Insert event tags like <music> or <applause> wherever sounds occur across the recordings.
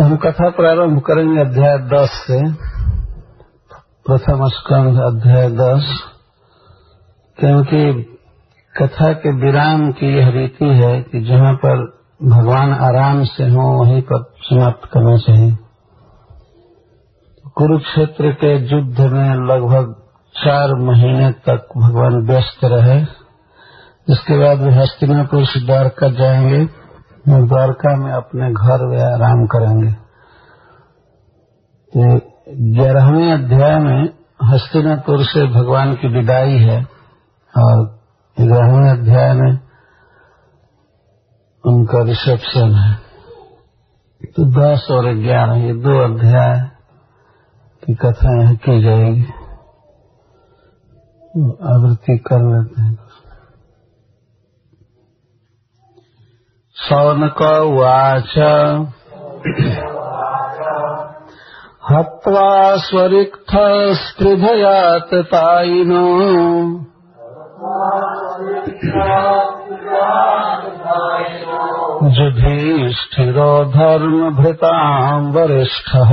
तो हम कथा प्रारंभ करेंगे अध्याय दस से। प्रथम स्कंध अध्याय दस। क्योंकि कथा के विराम की यह रीति है कि जहाँ पर भगवान आराम से हो, वहीं पर समाप्त करना चाहिए। कुरुक्षेत्र के युद्ध में लगभग चार महीने तक भगवान व्यस्त रहे। इसके बाद वे हस्तिनापुर द्वारका जाएँगे। द्वारका में अपने घर वे आराम करेंगे ग्यारहवें अध्याय में हस्तिनापुर से भगवान की विदाई है और ग्यारहवें अध्याय में उनका रिसेप्शन है। तो दस और ग्यारह, ये दो अध्याय की कथा यहाँ की जाएगी। आवृत्ति कर लेते हैं। शौनक उवाच हत्वा स्वरिक्थस्पृधयाततायिनो जुधिष्ठिरो धर्मभृताम् वरिष्ठः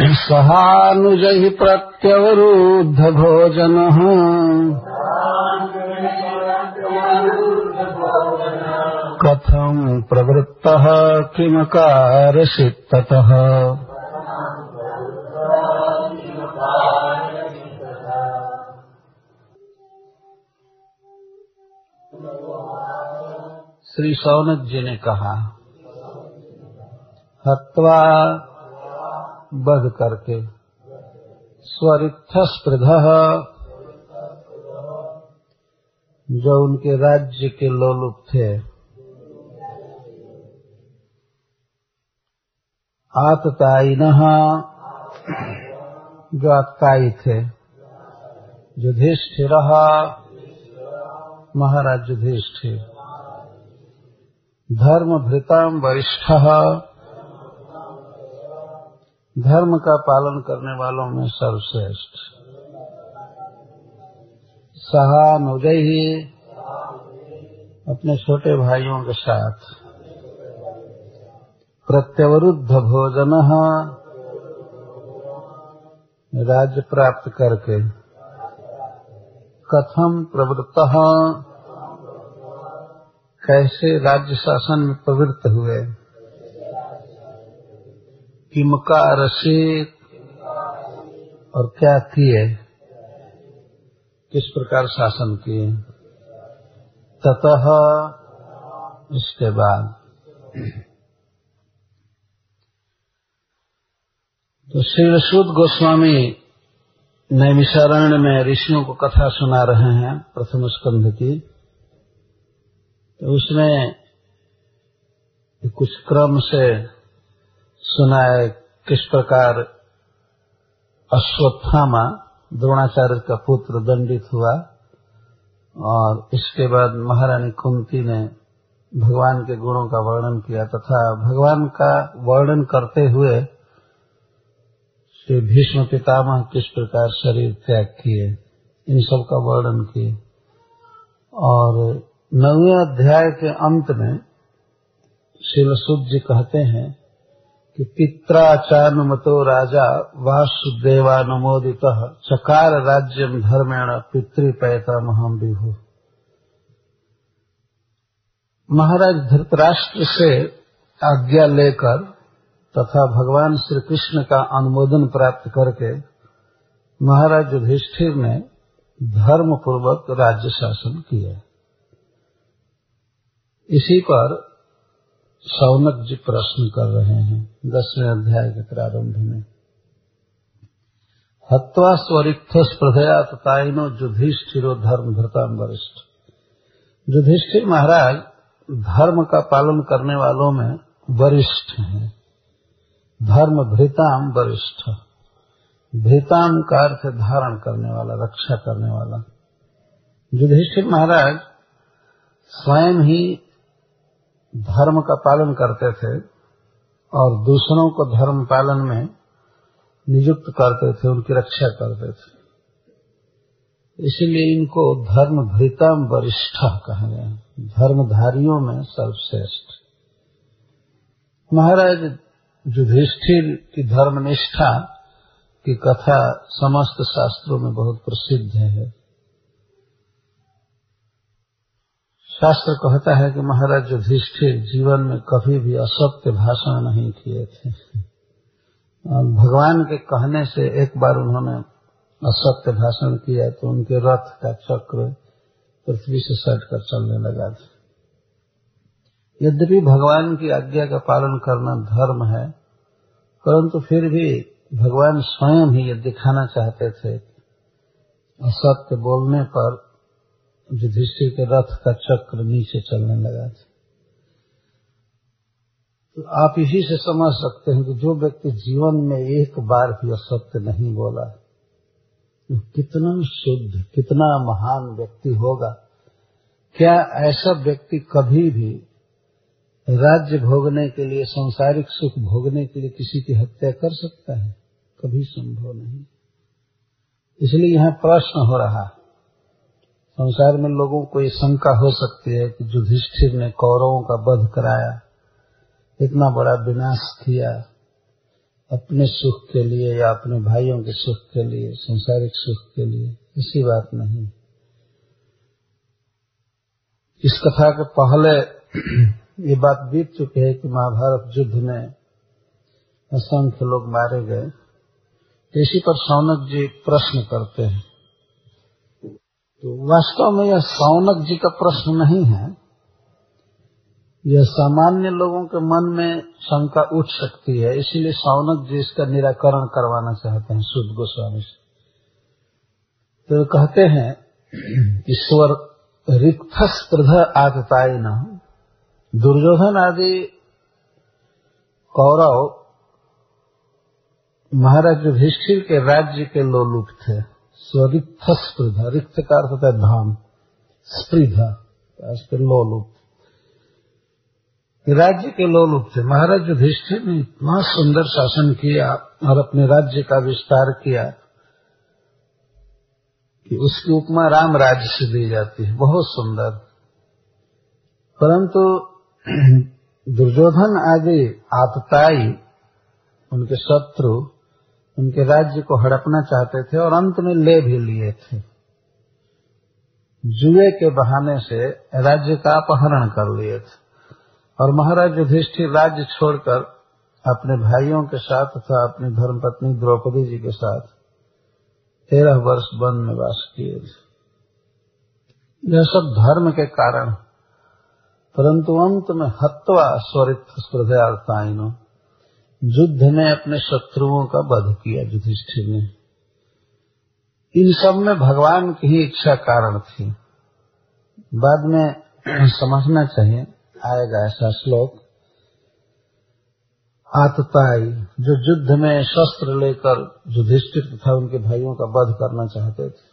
सहानुजहि प्रत्यवरुद्ध भोजनः कथम् प्रवृत्तः किमकारसि ततः श्री सौनक जी ने कहा हत्वा बध करके। स्वरिथ जो उनके राज्य के लोलुप थे। आततायिन जो आतताई थे। युधिष्ठिर। महाराज युधिष्ठिर। धर्म भृताम वरिष्ठ। धर्म का पालन करने वालों में सर्वश्रेष्ठ। सहानुदय ही अपने छोटे भाइयों के साथ। प्रत्यवरुद्ध भोजन राज्य प्राप्त करके। कथम प्रवृत्त। कैसे राज्य शासन में प्रवृत्त हुए? किमका रसिक और क्या किए किस प्रकार शासन किए? ततः इसके बाद। तो श्री सुद गोस्वामी नैमिषारण्य में ऋषियों को कथा सुना रहे हैं, प्रथम स्कंध की। तो उसमें कुछ क्रम से सुनाए किस प्रकार अश्वत्थामा द्रोणाचार्य का पुत्र दंडित हुआ और इसके बाद महारानी कुंती ने भगवान के गुणों का वर्णन किया तथा भगवान का वर्णन करते हुए श्री भीष्म पितामह किस प्रकार शरीर त्याग किए, इन सब का वर्णन किए। और नवे अध्याय के अंत में शिलसुद जी कहते हैं कि पित्राचानुमतो राजा वासुदेवानुमोदित चकार राज्यम धर्मेण पितृपैता महम विभु महाराज धृतराष्ट्र से आज्ञा लेकर तथा भगवान श्री कृष्ण का अनुमोदन प्राप्त करके महाराज युधिष्ठिर ने धर्म पूर्वक राज्य शासन किया। इसी पर सौनक जी प्रश्न कर रहे हैं दसवें अध्याय के प्रारंभ में। हत्वा स्वरिक्त स्प्रधया तथाइनो युधिष्ठिरो धर्म धृताम वरिष्ठ। युधिष्ठिर महाराज धर्म का पालन करने वालों में वरिष्ठ हैं। धर्म भृताम वरिष्ठ। भृताम का अर्थ धारण करने वाला, रक्षा करने वाला। युधिष्ठिर महाराज स्वयं ही धर्म का पालन करते थे और दूसरों को धर्म पालन में नियुक्त करते थे, उनकी रक्षा करते थे। इसीलिए इनको धर्म भृतम वरिष्ठ कहा गया धर्मधारियों में सर्वश्रेष्ठ। महाराज युधिष्ठिर की धर्मनिष्ठा की कथा समस्त शास्त्रों में बहुत प्रसिद्ध है। शास्त्र कहता है कि महाराज युधिष्ठिर जीवन में कभी भी असत्य भाषण नहीं किए थे। भगवान के कहने से एक बार उन्होंने असत्य भाषण किया तो उनके रथ का चक्र पृथ्वी से सट कर चलने लगा था। यद्यपि भगवान की आज्ञा का पालन करना धर्म है, परंतु फिर भी भगवान स्वयं ही ये दिखाना चाहते थे। असत्य बोलने पर युधिष्ठिर के रथ का चक्र नीचे चलने लगा था। तो आप इसी से समझ सकते हैं कि जो व्यक्ति जीवन में एक बार भी असत्य नहीं बोला तो कितना शुद्ध, कितना महान व्यक्ति होगा। क्या ऐसा व्यक्ति कभी भी राज्य भोगने के लिए, सांसारिक सुख भोगने के लिए किसी की हत्या कर सकता है? कभी संभव नहीं। इसलिए यहाँ प्रश्न हो रहा है संसार में लोगों को ये शंका हो सकती है कि युधिष्ठिर ने कौरवों का वध कराया, इतना बड़ा विनाश किया, अपने सुख के लिए या अपने भाइयों के सुख के लिए, संसारिक सुख के लिए, इसी बात नहीं। इस कथा के पहले <clears throat> ये बात बीत चुकी है कि महाभारत युद्ध में असंख्य लोग मारे गए। इसी पर सौनक जी प्रश्न करते हैं। तो वास्तव में यह सौनक जी का प्रश्न नहीं है। यह सामान्य लोगों के मन में शंका उठ सकती है, इसीलिए सौनक जी इसका निराकरण करवाना चाहते हैं शुद्ध गोस्वामी से। तो कहते हैं, ईश्वर रिक्त स्पृध आतताई न दुर्योधन आदि कौरव महाराज युधिष्ठिर के राज्य के लोलुप थे। स्वरिक्त स्पृधा रिक्त का अर्थ होता है धाम स्पृधा लोलुप राज्य के लोलुप थे। महाराज युधिष्ठिर ने इतना सुंदर शासन किया और अपने राज्य का विस्तार किया कि उसकी उपमा राम राज्य से दी जाती है। बहुत सुंदर। परंतु <clears throat> दुर्योधन आदि आपताई, उनके शत्रु उनके राज्य को हड़पना चाहते थे और अंत में ले भी लिए थे। जुए के बहाने से राज्य का अपहरण कर लिए थे। और महाराज युधिष्ठिर राज्य छोड़कर अपने भाइयों के साथ तथा अपनी धर्मपत्नी द्रौपदी जी के साथ तेरह वर्ष वन में वास किए थे। यह सब धर्म के कारण, परंतु अंत में हत्वा स्वरित स्पर्धार्थाइनों युद्ध में अपने शत्रुओं का वध किया युधिष्ठिर ने। इन सब में भगवान की ही इच्छा कारण थी। बाद में <clears throat> समझना चाहिए, आएगा ऐसा श्लोक। आतताई, जो युद्ध में शस्त्र लेकर युधिष्ठिर तथा उनके भाइयों का वध करना चाहते थे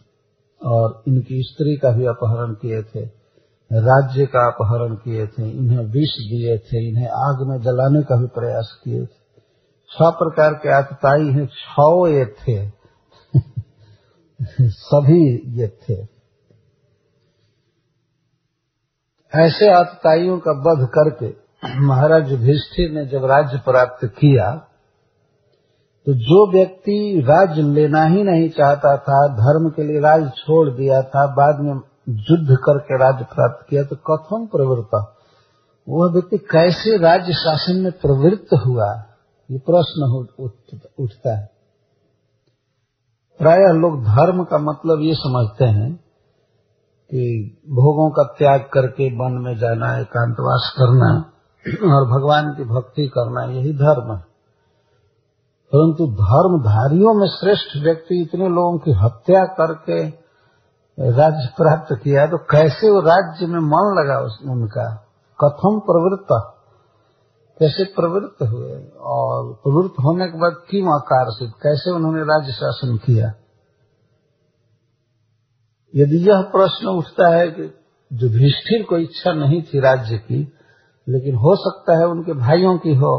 और इनकी स्त्री का भी अपहरण किए थे, राज्य का अपहरण किए थे, इन्हें विष दिए थे, इन्हें आग में जलाने का भी प्रयास किए थे। छह प्रकार के आतताई हैं छ ये थे। सभी ये थे। ऐसे आतताइयों का वध करके महाराज युधिष्ठिर ने जब राज्य प्राप्त किया तो जो व्यक्ति राज्य लेना ही नहीं चाहता था, धर्म के लिए राज्य छोड़ दिया था, बाद में युद्ध करके राज्य प्राप्त किया तो कथम प्रवृत्ता? वह व्यक्ति कैसे राज्य शासन में प्रवृत्त हुआ? ये प्रश्न उठता है। प्राय लोग धर्म का मतलब ये समझते हैं कि भोगों का त्याग करके वन में जाना, एकांतवास करना और भगवान की भक्ति करना, यही धर्म है। परंतु धर्मधारियों में श्रेष्ठ व्यक्ति इतने लोगों की हत्या करके राज्य प्राप्त किया तो कैसे वो राज्य में मन लगा उनका? कथम प्रवृत्त। कैसे प्रवृत्त हुए और प्रवृत्त होने के बाद क्यों आकर्षित कैसे उन्होंने राज्य शासन किया? यदि यह प्रश्न उठता है कि युधिष्ठिर को इच्छा नहीं थी राज्य की, लेकिन हो सकता है उनके भाइयों की हो,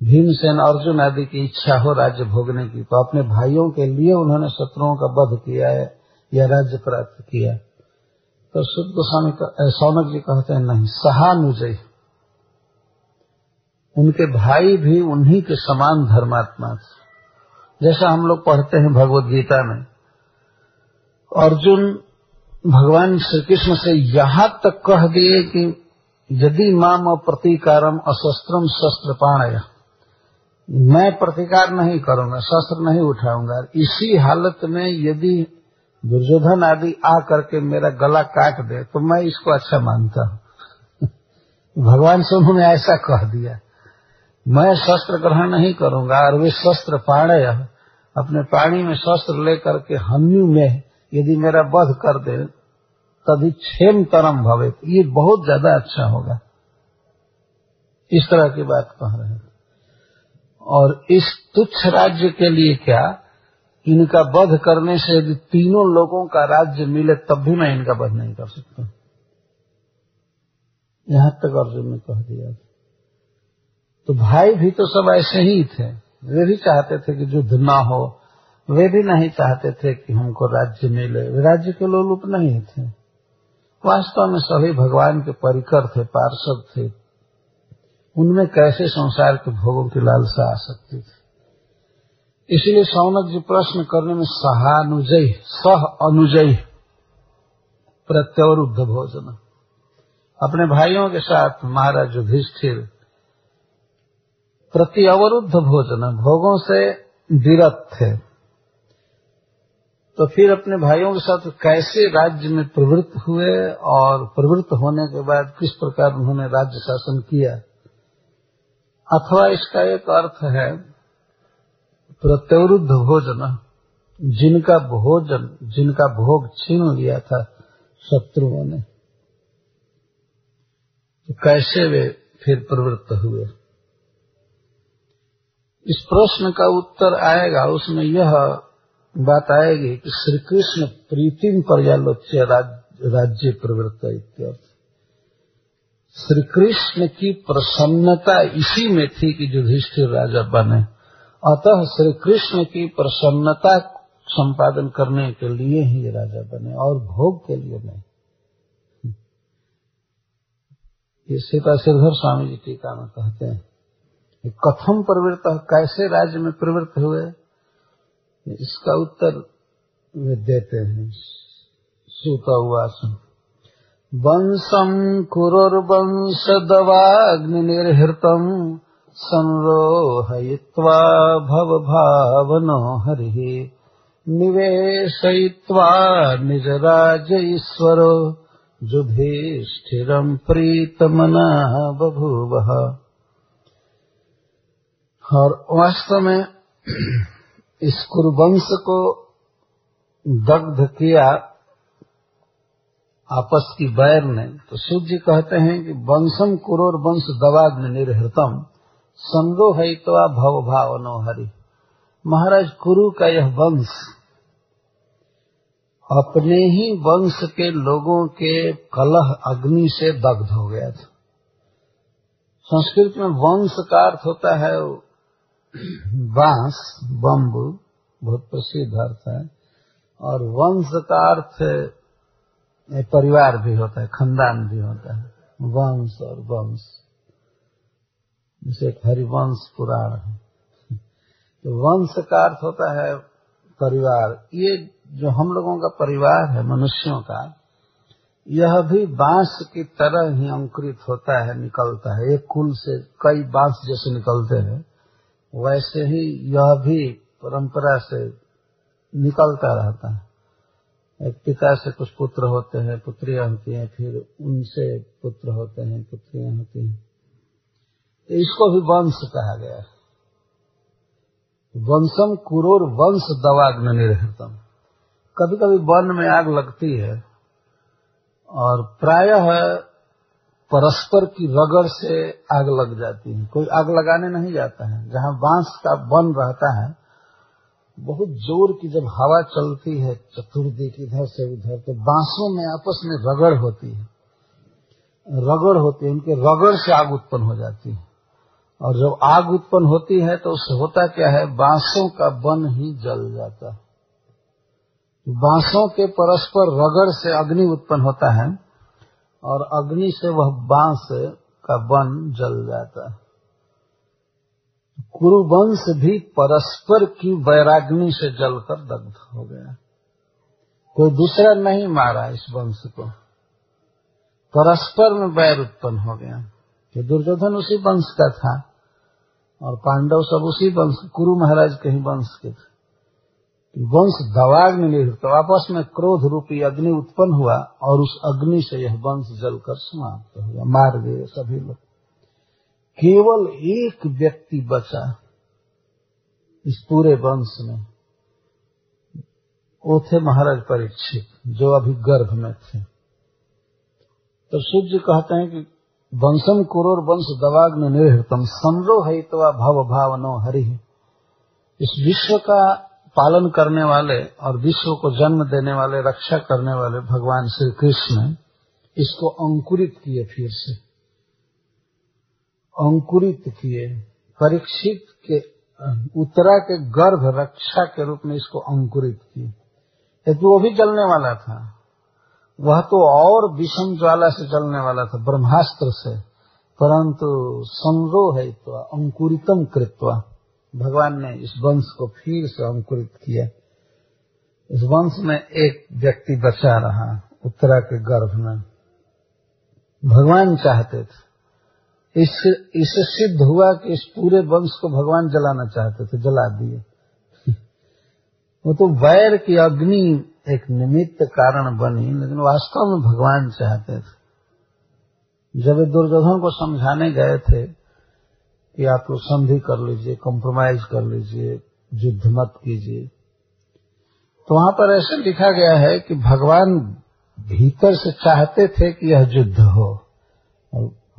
भीमसेन, अर्जुन आदि की इच्छा हो राज्य भोगने की तो अपने भाइयों के लिए उन्होंने शत्रुओं का वध किया है या राज्य प्राप्त किया तो शुद्ध गोस्वामी सौनक जी कहते हैं, नहीं, सहानुजय। उनके भाई भी उन्हीं के समान धर्मात्मा थे। जैसा हम लोग पढ़ते हैं भगवत गीता में, अर्जुन भगवान श्री कृष्ण से यहाँ तक कह दिए कि यदि माम प्रतिकारम अशस्त्रम शस्त्र पाणय। मैं प्रतिकार नहीं करूँगा, शस्त्र नहीं उठाऊँगा। इसी हालत में यदि दुर्योधन आदि आ करके मेरा गला काट दे तो मैं इसको अच्छा मानता हूँ। <laughs> भगवान से उन्होंने ऐसा कह दिया। मैं शस्त्र ग्रहण नहीं करूँगा, और वे शस्त्र पाणे अपने पानी में शस्त्र लेकर के हन्यू में यदि मेरा वध कर दे, तभी क्षेम तरम भवे। ये बहुत ज़्यादा अच्छा होगा। इस तरह की बात कह रहे हैं। और इस तुच्छ राज्य के लिए क्या? इनका वध करने से यदि तीनों लोगों का राज्य मिले, तब भी मैं इनका वध नहीं कर सकता। यहाँ तक अर्जुन ने कह दिया तो भाई भी तो सब ऐसे ही थे। वे भी चाहते थे कि युद्ध ना हो, वे भी नहीं चाहते थे कि हमको राज्य मिले। वे राज्य के लोलुप नहीं थे। वास्तव में सभी भगवान के परिकर थे, पार्षद थे। उनमें कैसे संसार के भोगों की लालसा आ सकती थी? इसलिए सौनक जी प्रश्न करने में सहानुजय सह अनुजय, प्रत्यवरुद्ध भोजन। अपने भाइयों के साथ महाराज युधिष्ठिर प्रति अवरुद्ध भोजन भोगों से विरत थे। तो फिर अपने भाइयों के साथ कैसे राज्य में प्रवृत्त हुए और प्रवृत्त होने के बाद किस प्रकार उन्होंने राज्य शासन किया? अथवा इसका एक अर्थ है, प्रत्यवरुद्ध भोजन, जिनका भोजन, जिनका भोग छीन लिया था शत्रुओं ने तो कैसे वे फिर प्रवृत्त हुए? इस प्रश्न का उत्तर आएगा, उसमें यह बात आएगी कि श्री कृष्ण प्रीतिम पर्यालोच्य राज्य प्रवृत्त इत्यर्थ। श्री कृष्ण की प्रसन्नता इसी में थी कि युधिष्ठिर राजा बने। अतः श्री कृष्ण की प्रसन्नता संपादन करने के लिए ही राजा बने और भोग के लिए नहीं। ये सीता सिरधर स्वामी जी टीका में कहते हैं। कथम प्रवृत्त, कैसे राज्य में प्रवृत्त हुए? इसका उत्तर वे देते हैं। सूता उवास वंशम कुरुर्वंश दवाग्निर्हृतम संरोहयित्वा भव भावनो हरि। निवेशयित्वा निज राज ईश्वरो युधिष्ठिरम प्रीतमना बभूव। और वास्तव में इस कुरुवंश को दग्ध किया आपस की बैर ने तो शिव जी कहते हैं कि वंशम कुरोर वंश दवाग्न निर्हृतम संदो है तो भव भाव नो हरि। महाराज, कुरु का यह वंश अपने ही वंश के लोगों के कलह अग्नि से दग्ध हो गया था। संस्कृत में वंश का अर्थ होता है बाँस, बम्बू, बहुत प्रसिद्ध अर्थ है। और वंश का अर्थ परिवार भी होता है, खानदान भी होता है। वंश और वंश। जैसे हरिवंश पुराण है। तो वंश का अर्थ होता है परिवार। ये जो हम लोगों का परिवार है, मनुष्यों का, यह भी बाँस की तरह ही अंकुरित होता है, निकलता है। एक कुल से कई बाँस जैसे निकलते हैं। वैसे ही यह भी परंपरा से निकलता रहता है। एक पिता से कुछ पुत्र होते हैं, पुत्रियाँ होती हैं, फिर उनसे पुत्र होते हैं, पुत्रियाँ होती हैं। तो इसको भी वंश कहा गया है। वंशम कुरोर वंश दवाग्न निर्हतम कभी कभी वन में आग लगती है और प्रायः परस्पर की रगड़ से आग लग जाती है। कोई आग लगाने नहीं जाता है। जहाँ बाँस का वन रहता है, बहुत ज़ोर की जब हवा चलती है चतुर्दी चतुर्दिक इधर से उधर तो बांसों में आपस में रगड़ होती है। रगड़ होती है उनके रगड़ से आग उत्पन्न हो जाती है। और जब आग उत्पन्न होती है तो उससे होता क्या है? बांसों का वन ही जल जाता है। बांसों के परस्पर रगड़ से अग्नि उत्पन्न होता है। और अग्नि से वह बाँस का वन जल जाता है। कुरुवंश भी परस्पर की वैराग्नि से जलकर दग्ध हो गया। कोई दूसरा नहीं मारा इस वंश को। परस्पर में वैर उत्पन्न हो गया। कि दुर्योधन उसी वंश का था और पांडव सब उसी वंश, कुरु महाराज के ही वंश के थे। वंश दवाग्नि नहीं तो आपस में क्रोध रूपी अग्नि उत्पन्न हुआ और उस अग्नि से यह वंश जलकर समाप्त हो गया। मार गए सभी लोग। केवल एक व्यक्ति बचा इस पूरे वंश में। वो थे महाराज परीक्षित, जो अभी गर्भ में थे। तो सूर्य कहते हैं कि वंशम कुरोर वंश दवाग्न निर्हतम संरोहितवा भव भावनो हरि। इस विश्व का पालन करने वाले और विश्व को जन्म देने वाले, रक्षा करने वाले भगवान श्री कृष्ण इसको अंकुरित किए फिर से। अंकुरित किए, परीक्षित के, उत्तरा के गर्भ रक्षा के रूप में इसको अंकुरित किए। यदि वो भी जलने वाला था, वह तो और विषम ज्वाला से जलने वाला था, ब्रह्मास्त्र से, परंतु संरोह है तो अंकुरितम कृत्वा। भगवान ने इस वंश को फिर से अंकुरित किया। इस वंश में एक व्यक्ति बचा रहा उत्तरा के गर्भ में। भगवान चाहते थे। इससे इससे सिद्ध हुआ कि इस पूरे वंश को भगवान जलाना चाहते थे, जला दिए। वो तो वैर की अग्नि एक निमित्त कारण बनी, लेकिन वास्तव में भगवान चाहते थे। जब दुर्योधन को समझाने गए थे कि आप लोग संधि कर लीजिए कॉम्प्रोमाइज कर लीजिए, युद्ध मत कीजिए। तो वहाँ पर ऐसे लिखा गया है कि भगवान भीतर से चाहते थे कि यह युद्ध हो।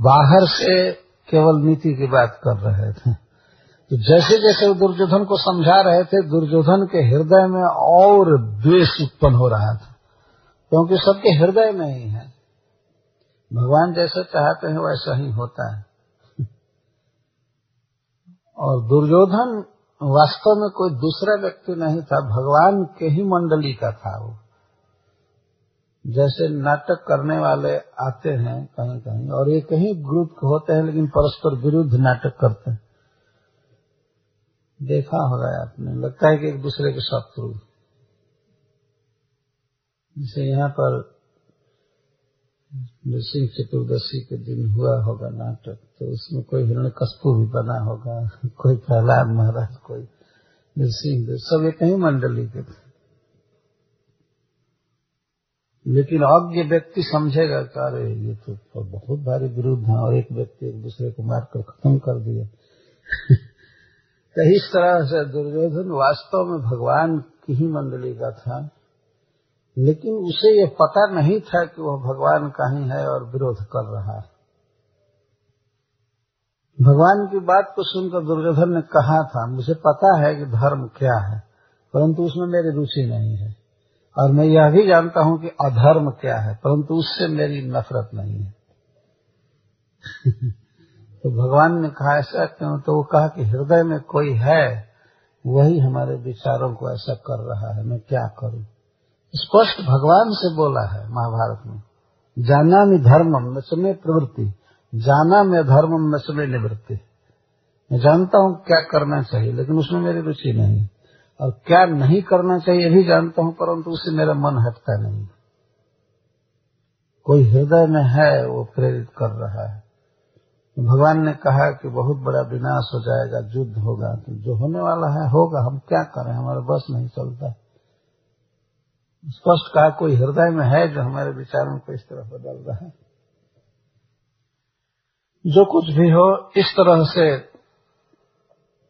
बाहर से केवल नीति की बात कर रहे थे। तो जैसे जैसे वो दुर्योधन को समझा रहे थे, दुर्योधन के हृदय में और द्वेष उत्पन्न हो रहा था। क्योंकि सबके हृदय में ही है। भगवान जैसे चाहते हैं, वैसा ही होता है। और दुर्योधन वास्तव में कोई दूसरा व्यक्ति नहीं था, भगवान के ही मंडली का था वो। जैसे नाटक करने वाले आते हैं कहीं कहीं और एक ही ग्रुप के होते हैं, लेकिन परस्पर विरुद्ध नाटक करते हैं। देखा होगा आपने, लगता है कि एक दूसरे के शत्रु। जैसे यहाँ पर नृसिंह चतुर्दशी के दिन हुआ होगा नाटक तो उसमें कोई हिरण कस्पू भी बना होगा, कोई प्रहलाद महाराज, कोई नृसिंह सब एक ही मंडली के थे। लेकिन अब ये व्यक्ति समझेगा कि अरे, ये तो बहुत भारी विरुद्ध है, और एक व्यक्ति एक दूसरे को मारकर खत्म कर दिया। <laughs> तो इस तरह से दुर्योधन वास्तव में भगवान की ही मंडली का था। लेकिन उसे ये पता नहीं था कि वह भगवान का ही है और विरोध कर रहा है। भगवान की बात को सुनकर दुर्योधन ने कहा था, मुझे पता है कि धर्म क्या है, परंतु उसमें मेरी रुचि नहीं है। और मैं यह भी जानता हूँ कि अधर्म क्या है, परंतु उससे मेरी नफरत नहीं है। <laughs> तो भगवान ने कहा, ऐसा क्यों? तो वो कहा कि हृदय में कोई है, वही हमारे विचारों को ऐसा कर रहा है, मैं क्या करूँ? स्पष्ट भगवान से बोला है महाभारत में, जाना में धर्मम, न समय प्रवृत्ति। जाना में धर्मम, न समय निवृत्ति। मैं जानता हूँ क्या करना चाहिए, लेकिन उसमें मेरी रुचि नहीं। और क्या नहीं करना चाहिए भी जानता हूँ, परंतु उससे मेरा मन हटता नहीं। कोई हृदय में है, वो प्रेरित कर रहा है। भगवान ने कहा कि बहुत बड़ा विनाश हो जाएगा, युद्ध होगा तो जो होने वाला है, होगा, हम क्या करें? हमारे बस नहीं चलता। स्पष्ट कहा, कोई हृदय में है जो हमारे विचारों को इस तरह बदल रहा है? जो कुछ भी हो, इस तरह से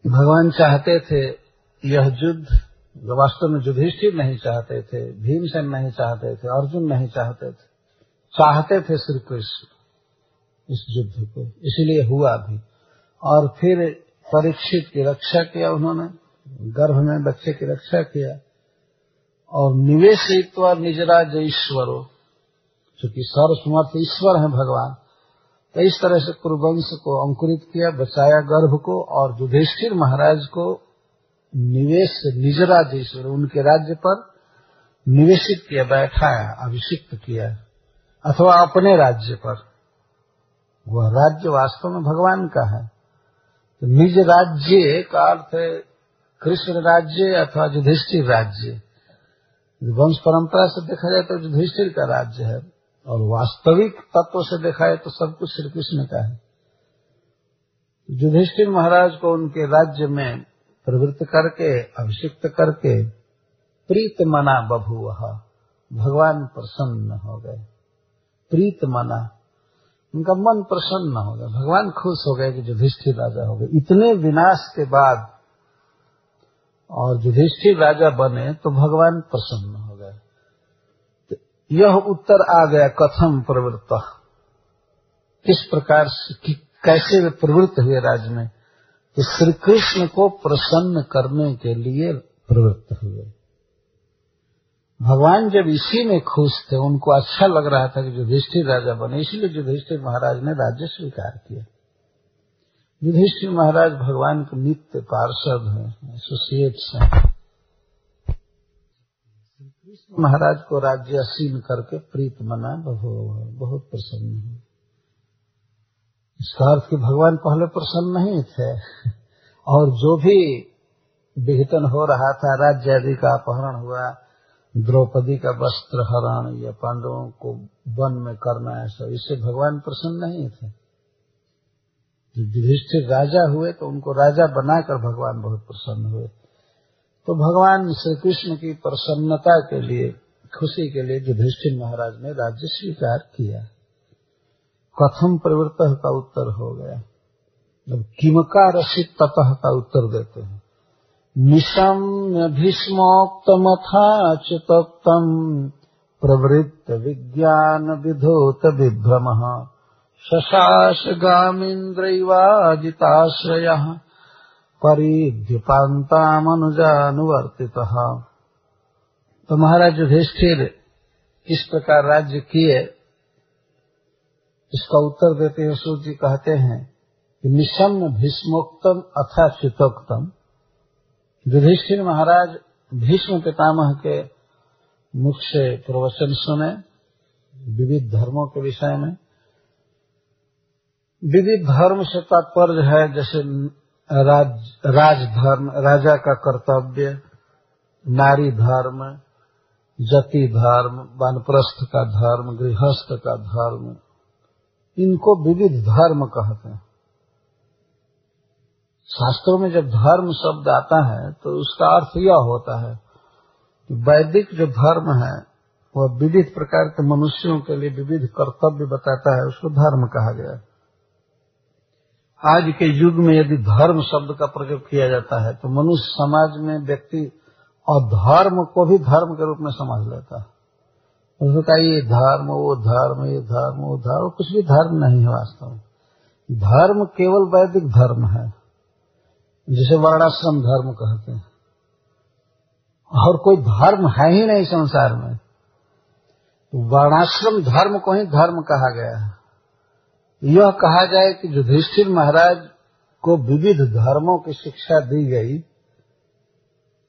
भगवान चाहते थे, यह युद्ध वास्तव में युधिष्ठिर नहीं चाहते थे, भीमसेन नहीं चाहते थे, अर्जुन नहीं चाहते थे चाहते थे श्री कृष्ण इस युद्ध को। इसलिए हुआ भी। और फिर परीक्षित की रक्षा किया उन्होंने, गर्भ में बच्चे की रक्षा किया। और निवेशित निजराज ईश्वरो चूँकि सर्वसमर्थ ईश्वर है भगवान तो इस तरह से कुरुवंश को अंकुरित किया, बचाया गर्भ को और युधिष्ठिर महाराज को निवेश, निज राज्य ईश्वर, उनके राज्य पर निवेशित किया, बैठाया, अभिषिक्त किया, अथवा अपने राज्य पर। वह राज्य वास्तव में भगवान का है। तो निज राज्य का अर्थ है कृष्ण राज्य अथवा युधिष्ठिर राज्य। वंश परंपरा से देखा जाए तो युधिष्ठिर का राज्य है, और वास्तविक तत्व से देखा जाए तो सब कुछ श्री कृष्ण का है। युधिष्ठिर महाराज को उनके राज्य में प्रवृत्त करके, अभिषिक्त करके प्रीत मना बभू भगवान प्रसन्न हो गए। प्रीत मना, उनका मन प्रसन्न हो गया। भगवान खुश हो गए कि युधिष्ठिर राजा हो गए। इतने विनाश के बाद और युधिष्ठिर राजा बने तो भगवान प्रसन्न हो गए। तो यह उत्तर आ गया, कथम प्रवृत्त। किस प्रकार से कैसे वे प्रवृत्त हुए राज्य में? तो श्री कृष्ण को प्रसन्न करने के लिए प्रवृत्त हुए। भगवान जब इसी में खुश थे, उनको अच्छा लग रहा था कि युधिष्ठिर राजा बने, इसलिए युधिष्ठिर महाराज ने राज्य स्वीकार किया। युधिष्ठिर महाराज भगवान के नित्य पार्षद हैं एसोसिएट्स हैं। कृष्ण महाराज को राज्य सीन करके प्रीत मना बहुत प्रसन्न है। इसका अर्थ कि भगवान पहले प्रसन्न नहीं थे, और जो भी विघटन हो रहा था राज्य आदि का अपहरण हुआ, द्रौपदी का वस्त्र हरण या पांडवों को वन में करना, ऐसा इससे भगवान प्रसन्न नहीं थे। युधिष्ठिर राजा हुए तो उनको राजा बनाकर भगवान बहुत प्रसन्न हुए। तो भगवान श्री कृष्ण की प्रसन्नता के लिए, खुशी के लिए युधिष्ठिर महाराज ने राज्य स्वीकार किया। कथम प्रवृत्त का उत्तर हो गया। जब किमका रसित ततः का उत्तर देते हैं। निशम्य भीष्मोक्तमथा प्रवृत्त विज्ञान विधोत विभ्रम। शशास गामीन्द्रैवाजिताश्रय परिद्युपान्तामनुजानुवर्तित। तो महाराज युधिष्ठिर इस प्रकार राज्य किए? इसका उत्तर देते हुए सूर्य जी कहते हैं कि निशम्य भीष्मोक्तम अथा चितोक्तम युधिष्ठिर महाराज भीष्म पितामह के मुख से प्रवचन सुने, विविध धर्मों के विषय में। विविध धर्म से तात्पर्य है, जैसे राज, राजधर्म, राजा का कर्तव्य, नारी धर्म, जति धर्म, वानप्रस्थ का धर्म, गृहस्थ का धर्म, इनको विविध धर्म कहते हैं। शास्त्रों में जब धर्म शब्द आता है तो उसका अर्थ यह होता है कि वैदिक जो धर्म है, वह विविध प्रकार के मनुष्यों के लिए विविध कर्तव्य बताता है, उसको धर्म कहा गया है। आज के युग में यदि धर्म शब्द का प्रयोग किया जाता है तो मनुष्य समाज में व्यक्ति अधर्म को भी धर्म के रूप में समझ लेता है। उसको कहा ये धर्म, वो धर्म, ये धर्म, वो धर्म। कुछ भी धर्म नहीं है वास्तव में। धर्म केवल वैदिक धर्म है, जिसे वर्णाश्रम धर्म कहते हैं। और कोई धर्म है ही नहीं संसार में। वर्णाश्रम धर्म को ही धर्म कहा गया है। यह कहा जाए कि युधिष्ठिर महाराज को विविध धर्मों की शिक्षा दी गई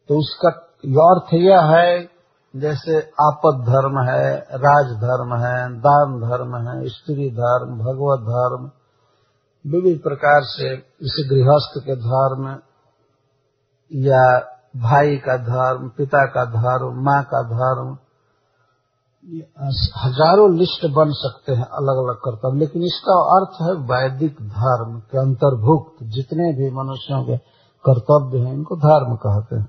तो उसका अर्थ यह है, जैसे आपद धर्म है, राज धर्म है, दान धर्म है, स्त्री धर्म, भगवत धर्म, विविध प्रकार से जैसे गृहस्थ के धर्म या भाई का धर्म, पिता का धर्म, माँ का धर्म हज़ारों लिस्ट बन सकते हैं अलग अलग कर्तव्य, लेकिन इसका अर्थ है वैदिक धर्म के अंतर्भुक्त। जितने भी मनुष्यों के कर्तव्य हैं, इनको धर्म कहते हैं।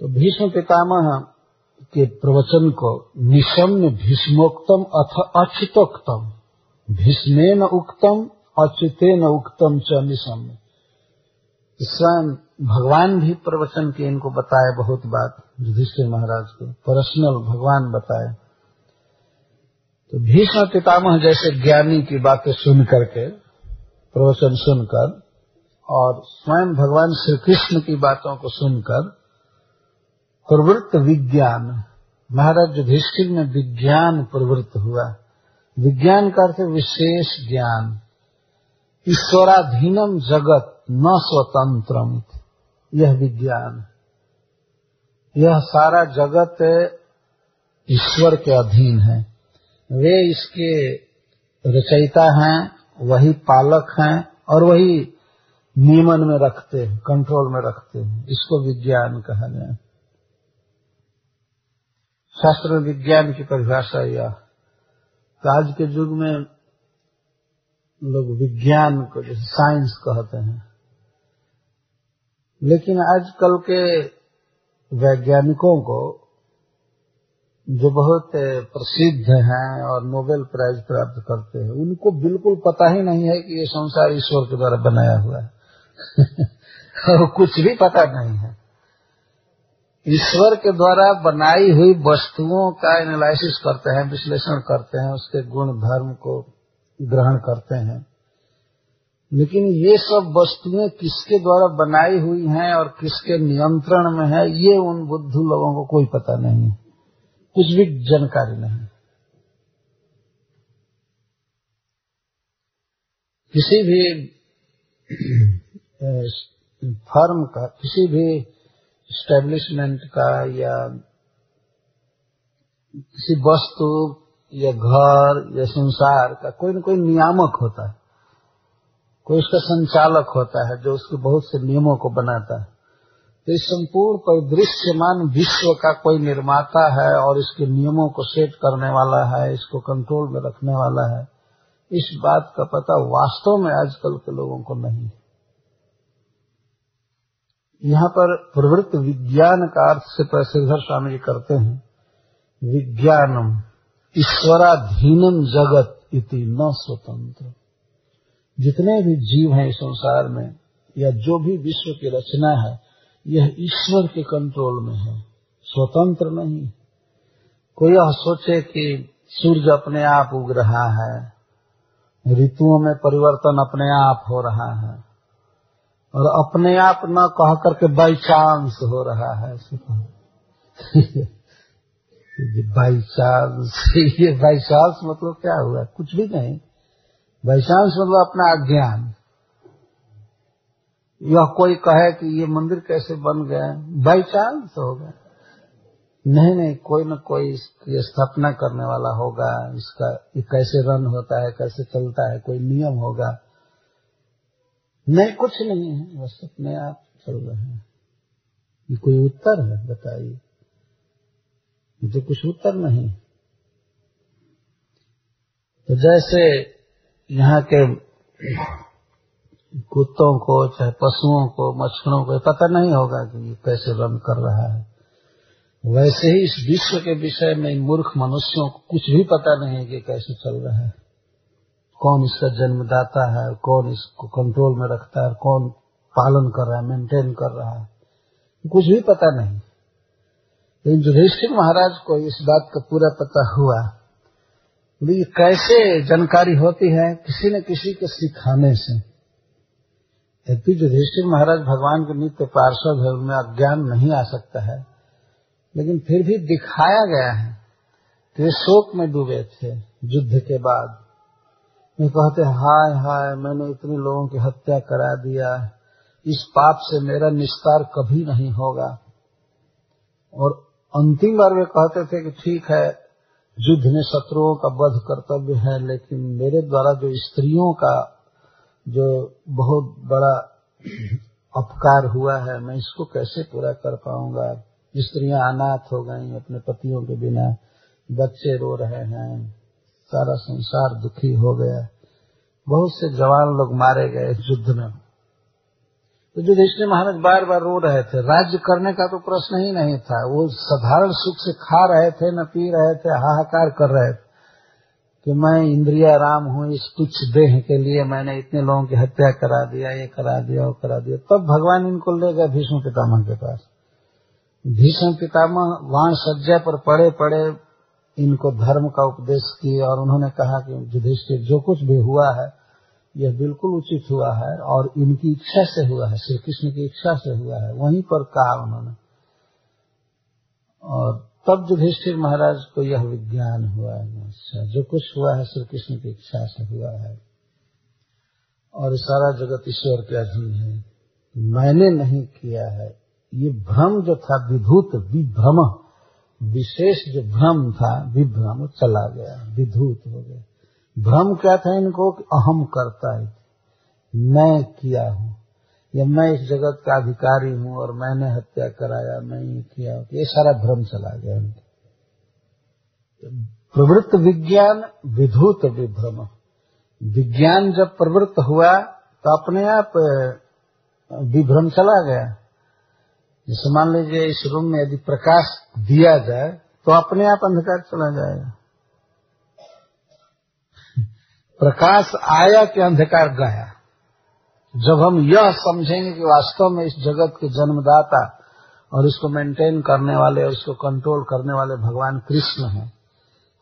तो भीष्म पितामह के प्रवचन को निशम्य भीष्मोक्तम अथ अचितोक्तम। न उक्तम अच्युतेन उक्तम च निशम्य। स्वयं भगवान भी प्रवचन के इनको बताए बहुत बात। युधिष्ठिर महाराज को, पर्सनल भगवान बताए। तो भीष्म पितामह जैसे ज्ञानी की बातें सुन करके, प्रवचन सुनकर, और स्वयं भगवान श्री कृष्ण की बातों को सुनकर, प्रवृत्त विज्ञान, महाराज युधिष्ठिर में विज्ञान प्रवृत्त हुआ। विज्ञान का अर्थ विशेष ज्ञान। ईश्वराधीनम जगत न स्वतंत्रम। यह विज्ञान। यह सारा जगत ईश्वर के अधीन है। वे इसके रचयिता हैं, वही पालक हैं और वही नियमन में रखते हैं कंट्रोल में रखते हैं। इसको विज्ञान कहा गया शास्त्र विज्ञान की परिभाषा यह। तो आज के युग में लोग विज्ञान को, जैसे साइंस कहते हैं। लेकिन आजकल के वैज्ञानिकों को जो बहुत प्रसिद्ध हैं और नोबेल प्राइज प्राप्त करते हैं, उनको बिल्कुल पता ही नहीं है कि ये संसार ईश्वर के द्वारा बनाया हुआ है। <laughs> और कुछ भी पता नहीं है। ईश्वर के द्वारा बनाई हुई वस्तुओं का एनालिसिस करते हैं, विश्लेषण करते हैं, उसके गुण, धर्म को ग्रहण करते हैं। लेकिन ये सब वस्तुएँ किसके द्वारा बनाई हुई हैं और किसके नियंत्रण में है, ये उन बुद्धू लोगों को कोई पता नहीं है। कुछ भी जानकारी नहीं। किसी भी <clears throat> फर्म का, किसी भी स्टैब्लिशमेंट का या किसी वस्तु या घर या संसार का कोई न कोई नियामक होता है। कोई उसका संचालक होता है जो उसके बहुत से नियमों को बनाता है। तो इस संपूर्ण परिदृश्यमान विश्व का कोई निर्माता है और इसके नियमों को सेट करने वाला है, इसको कंट्रोल में रखने वाला है, इस बात का पता वास्तव में आजकल के लोगों को नहीं यहाँ पर प्रवृत्त विज्ञान का अर्थ से प्रसिद्धर स्वामी जी करते हैं, विज्ञानम ईश्वराधीनम जगत इति न स्वतंत्र। जितने भी जीव हैं इस संसार में, या जो भी विश्व की रचना है, यह ईश्वर के कंट्रोल में है। स्वतंत्र नहीं। कोई यह सोचे कि सूर्य अपने आप उग रहा है, ऋतुओं में परिवर्तन अपने आप हो रहा है, और अपने आप न कह करके बाई चांस हो रहा है बाई चांस <laughs> ये बाई चांस <laughs> मतलब क्या हुआ? कुछ भी नहीं। चांस मतलब अपना अज्ञान। यह कोई कहे कि ये मंदिर कैसे बन गया बाई चांस होगा नहीं नहीं, कोई न कोई इसकी स्थापना करने वाला होगा। इसका ये कैसे रन होता है, कैसे चलता है, कोई नियम होगा। नहीं, कुछ नहीं है। बस अपने आप चल रहे हैं। ये कोई उत्तर है, बताइए। ये तो कुछ उत्तर नहीं। तो जैसे यहाँ के कुत्तों को, चाहे पशुओं को, मच्छरों को, पता नहीं होगा कि ये कैसे रन कर रहा है। वैसे ही इस विश्व के विषय में मूर्ख मनुष्यों को कुछ भी पता नहीं है कि कैसे चल रहा है। कौन इसका जन्मदाता है, कौन इसको कंट्रोल में रखता है, कौन पालन कर रहा है मेंटेन कर रहा है, कुछ भी पता नहीं। लेकिन युधिष्ठिर महाराज को इस बात का पूरा पता हुआ ये कैसे जानकारी होती है किसी न किसी के सिखाने से। यद्यपि युधिष्ठिर महाराज भगवान के नित्य पार्षद है, उनमें अज्ञान नहीं आ सकता है, लेकिन फिर भी दिखाया गया है कि वे शोक में डूबे थे युद्ध के बाद। वे कहते हाय हाय, मैंने इतने लोगों की हत्या करा दिया इस पाप से मेरा निस्तार कभी नहीं होगा। और अंतिम बार वे कहते थे कि, ठीक है युद्ध में शत्रुओं का वध कर्तव्य है, लेकिन मेरे द्वारा जो स्त्रियों का जो बहुत बड़ा अपकार हुआ है, मैं इसको कैसे पूरा कर पाऊँगा? स्त्रियाँ अनाथ हो गई अपने पतियों के बिना, बच्चे रो रहे हैं, सारा संसार दुखी हो गया। बहुत से जवान लोग मारे गए युद्ध में। तो युधिष्ठिर महाराज बार बार रो रहे थे, राज्य करने का तो प्रश्न ही नहीं था। वो साधारण सुख से खा रहे थे, न पी रहे थे, हाहाकार कर रहे थे। कि मैं इंद्रिया राम हूँ, इस तुच्छ देह के लिए मैंने इतने लोगों की हत्या करा दिया, ये करा दिया, वो करा दिया। तब भगवान इनको ले गए भीष्म पितामह के पास। भीष्म पितामह वाण सज्जा पर पड़े पड़े इनको धर्म का उपदेश किए और उन्होंने कहा कि युधिष्ठिर, जो कुछ भी हुआ है यह बिल्कुल उचित हुआ है और इनकी इच्छा से हुआ है, श्री कृष्ण की इच्छा से हुआ है। वहीं पर कहा उन्होंने और तब युधिष्ठिर महाराज को यह विज्ञान हुआ है अच्छा जो कुछ हुआ है श्री कृष्ण की इच्छा से हुआ है। और सारा जगत ईश्वर के अधीन है। मैंने नहीं किया है। ये भ्रम जो था, विभूत विभ्रम, विशेष जो भ्रम था, विभ्रम चला गया, विधूत हो गया। भ्रम क्या था इनको कि अहम करता है मैं किया हूँ। या मैं इस जगत का अधिकारी हूँ और मैंने हत्या कराया, मैं ये किया। ये सारा भ्रम चला गया प्रवृत्त विज्ञान, विधूत विभ्रम। विज्ञान जब प्रवृत्त हुआ तो अपने आप विभ्रम चला गया। जैसे मान लीजिए इस रूम में यदि प्रकाश दिया जाए तो अपने आप अंधकार चला जाएगा। प्रकाश आया कि अंधकार गया। जब हम यह समझेंगे कि वास्तव में इस जगत के जन्मदाता और इसको मेंटेन करने वाले और इसको कंट्रोल करने वाले भगवान कृष्ण हैं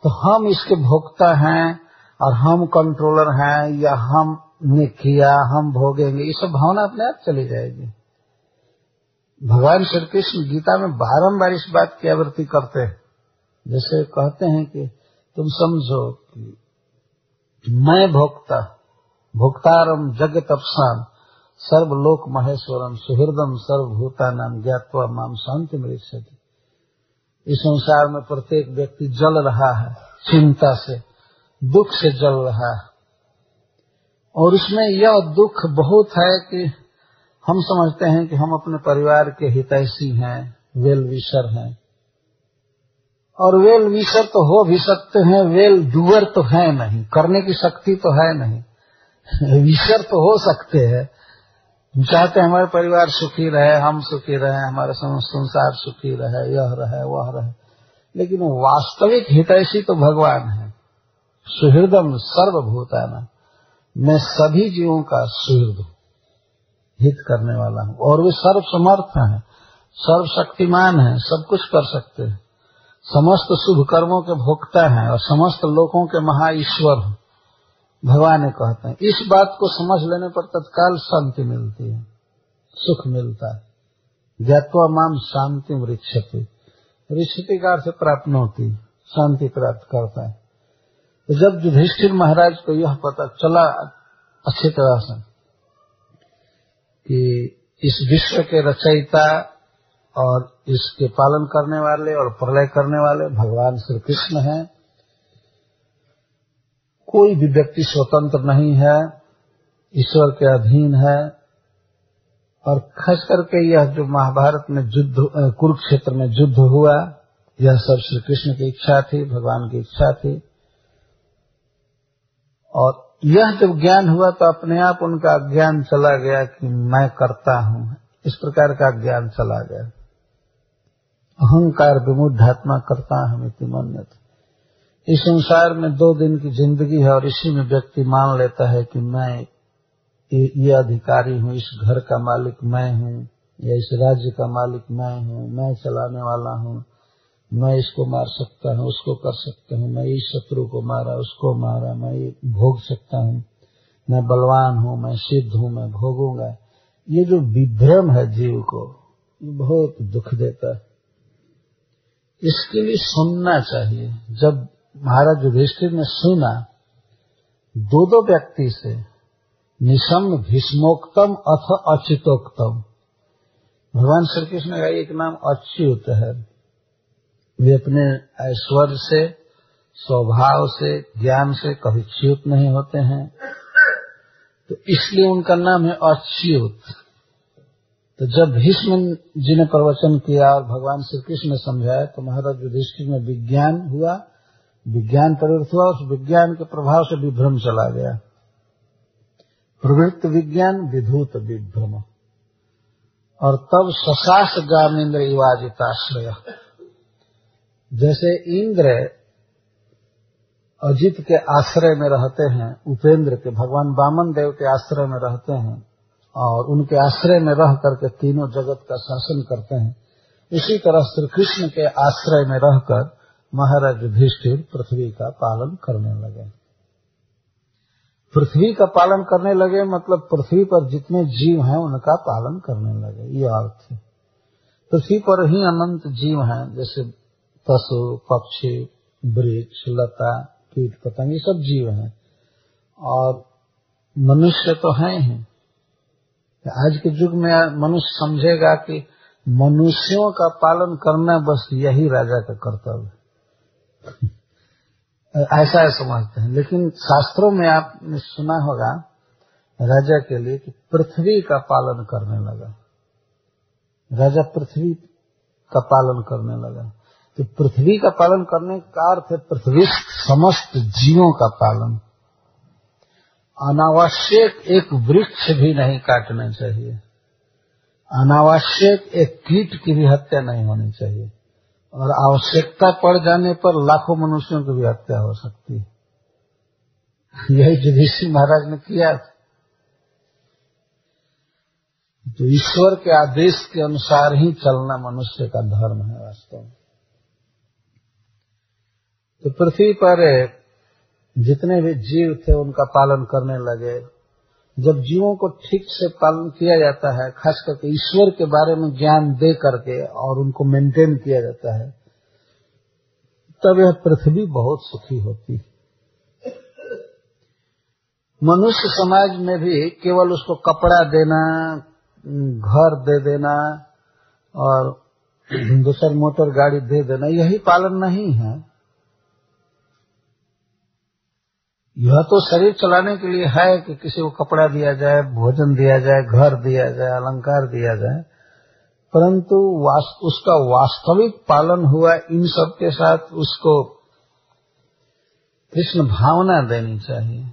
तो हम इसके भोक्ता हैं और हम कंट्रोलर हैं या हम ने किया, हम भोगेंगे, ये सब भावना अपने आप चली जाएगी। भगवान श्री कृष्ण गीता में बारम्बार इस बात की आवृत्ति करते हैं। जैसे कहते हैं कि तुम समझो कि मैं भोक्ता भोक्तारम जगत अपसाम सर्वलोक महेश्वरम सुहृदम सर्वभूता नाम ज्ञातवा माम शांति मृक्षति इस संसार में प्रत्येक व्यक्ति जल रहा है, चिंता से, दुख से जल रहा है। और उसमें यह दुख बहुत है कि हम समझते हैं कि हम अपने परिवार के हितैषी हैं वेल विशर हैं। और वेल विशर तो हो भी सकते हैं, वेल डूअर तो है नहीं, करने की शक्ति तो है नहीं। विशर तो हो सकते हैं। चाहते हमारे परिवार सुखी रहे, हम सुखी रहे, हमारा संसार सुखी रहे, यह रहे, वह रहे। लेकिन वास्तविक हितैषी तो भगवान है। सुहृदम सर्वभूताना। मैं सभी जीवों का सुहृद हित करने वाला हूँ। और वे सर्व समर्थ है, सर्वशक्तिमान है, सब कुछ कर सकते हैं। समस्त शुभ कर्मों के भोक्ता हैं और समस्त लोगों के महा ईश्वर भगवान ने कहते हैं, इस बात को समझ लेने पर तत्काल शांति मिलती है, सुख मिलता है। ज्ञातवा माम शांति वृक्षति ऋषि का अर्थ प्राप्त होती शांति प्राप्त करता है। जब युधिष्ठिर महाराज को यह पता चला, अच्छी तरह से, कि इस विश्व के रचयिता और इसके पालन करने वाले और प्रलय करने वाले भगवान श्री कृष्ण हैं। कोई भी व्यक्ति स्वतंत्र नहीं है, ईश्वर के अधीन है। और खास करके यह जो महाभारत में युद्ध कुरुक्षेत्र में युद्ध हुआ, यह सब श्री कृष्ण की इच्छा थी, भगवान की इच्छा थी। और यह जब ज्ञान हुआ तो अपने आप उनका ज्ञान चला गया कि मैं करता हूँ। इस प्रकार का ज्ञान चला गया। अहंकार विमुद्धात्मा करता हम इतिमन्यत इस संसार में दो दिन की ज़िंदगी है और इसी में व्यक्ति मान लेता है कि मैं ये अधिकारी हूँ, इस घर का मालिक मैं हूँ, या इस राज्य का मालिक मैं हूँ, मैं चलाने वाला हूँ, मैं इसको मार सकता हूँ, उसको कर सकता हूँ, मैं इस शत्रु को मारा, उसको मारा, मैं ये भोग सकता हूँ, मैं बलवान हूँ, मैं सिद्ध हूँ, मैं भोगूँगा। ये जो विभ्रम है जीव को, ये बहुत दुख देता है। इसके लिए सुनना चाहिए। जब महाराज युधिष्ठिर ने सुना दो दो व्यक्ति से निशम भीष्मोक्तम अथ अच्युतोक्तम भगवान श्री कृष्ण का एक नाम अच्युत है। वे अपने ऐश्वर्य से, स्वभाव से, ज्ञान से कभी च्युत नहीं होते हैं। तो इसलिए उनका नाम है अच्युत। तो जब भीष्म जी ने प्रवचन किया और भगवान श्री कृष्ण ने समझाया तो महाराज युधिष्ठिर में विज्ञान हुआ। विज्ञान प्रवृत्त हुआ, उस विज्ञान के प्रभाव से विभ्रम चला गया। प्रवृत्त विज्ञान, विधूत विभ्रम। और तब सशास गामेन्द्र युवाजिताश्रय जैसे इंद्र अजित के आश्रय में रहते हैं, उपेंद्र के, भगवान बामन देव के आश्रय में रहते हैं और उनके आश्रय में रह करके तीनों जगत का शासन करते हैं। इसी तरह श्री कृष्ण के आश्रय में रहकर महाराज युधिष्ठिर पृथ्वी का पालन करने लगे। पृथ्वी का पालन करने लगे मतलब पृथ्वी पर जितने जीव हैं उनका पालन करने लगे। ये अर्थ है। पृथ्वी पर ही अनंत जीव हैं, जैसे पशु, पक्षी, वृक्ष, लता, कीट, पतंग, ये सब जीव हैं। और मनुष्य तो हैं ही। आज के युग में मनुष्य समझेगा कि मनुष्यों का पालन करना बस यही राजा का कर्तव्य <laughs> ऐसा है समझते हैं लेकिन शास्त्रों में आपने सुना होगा राजा के लिए कि पृथ्वी का पालन करने लगा। राजा पृथ्वी का पालन करने लगा। तो पृथ्वी का पालन करने का अर्थ है पृथ्वी समस्त जीवों का पालन। अनावश्यक एक वृक्ष भी नहीं काटना चाहिए। अनावश्यक एक कीट की भी हत्या नहीं होनी चाहिए। और आवश्यकता पड़ जाने पर लाखों मनुष्यों की भी हत्या हो सकती है। <laughs> यही युधिष्ठिर महाराज ने किया तो ईश्वर के आदेश के अनुसार ही चलना मनुष्य का धर्म है वास्तव में। तो पृथ्वी पर जितने भी जीव थे उनका पालन करने लगे। जब जीवों को ठीक से पालन किया जाता है, खास करके ईश्वर के बारे में ज्ञान दे करके और उनको मेंटेन किया जाता है, तब यह पृथ्वी बहुत सुखी होती। है मनुष्य समाज में भी केवल उसको कपड़ा देना, घर दे देना और दूसर मोटर गाड़ी दे देना, यही पालन नहीं है। यह तो शरीर चलाने के लिए है कि किसी को कपड़ा दिया जाए भोजन दिया जाए घर दिया जाए अलंकार दिया जाए। परंतु वास्त, उसका वास्तविक पालन हुआ इन सब के साथ उसको कृष्ण भावना देनी चाहिए।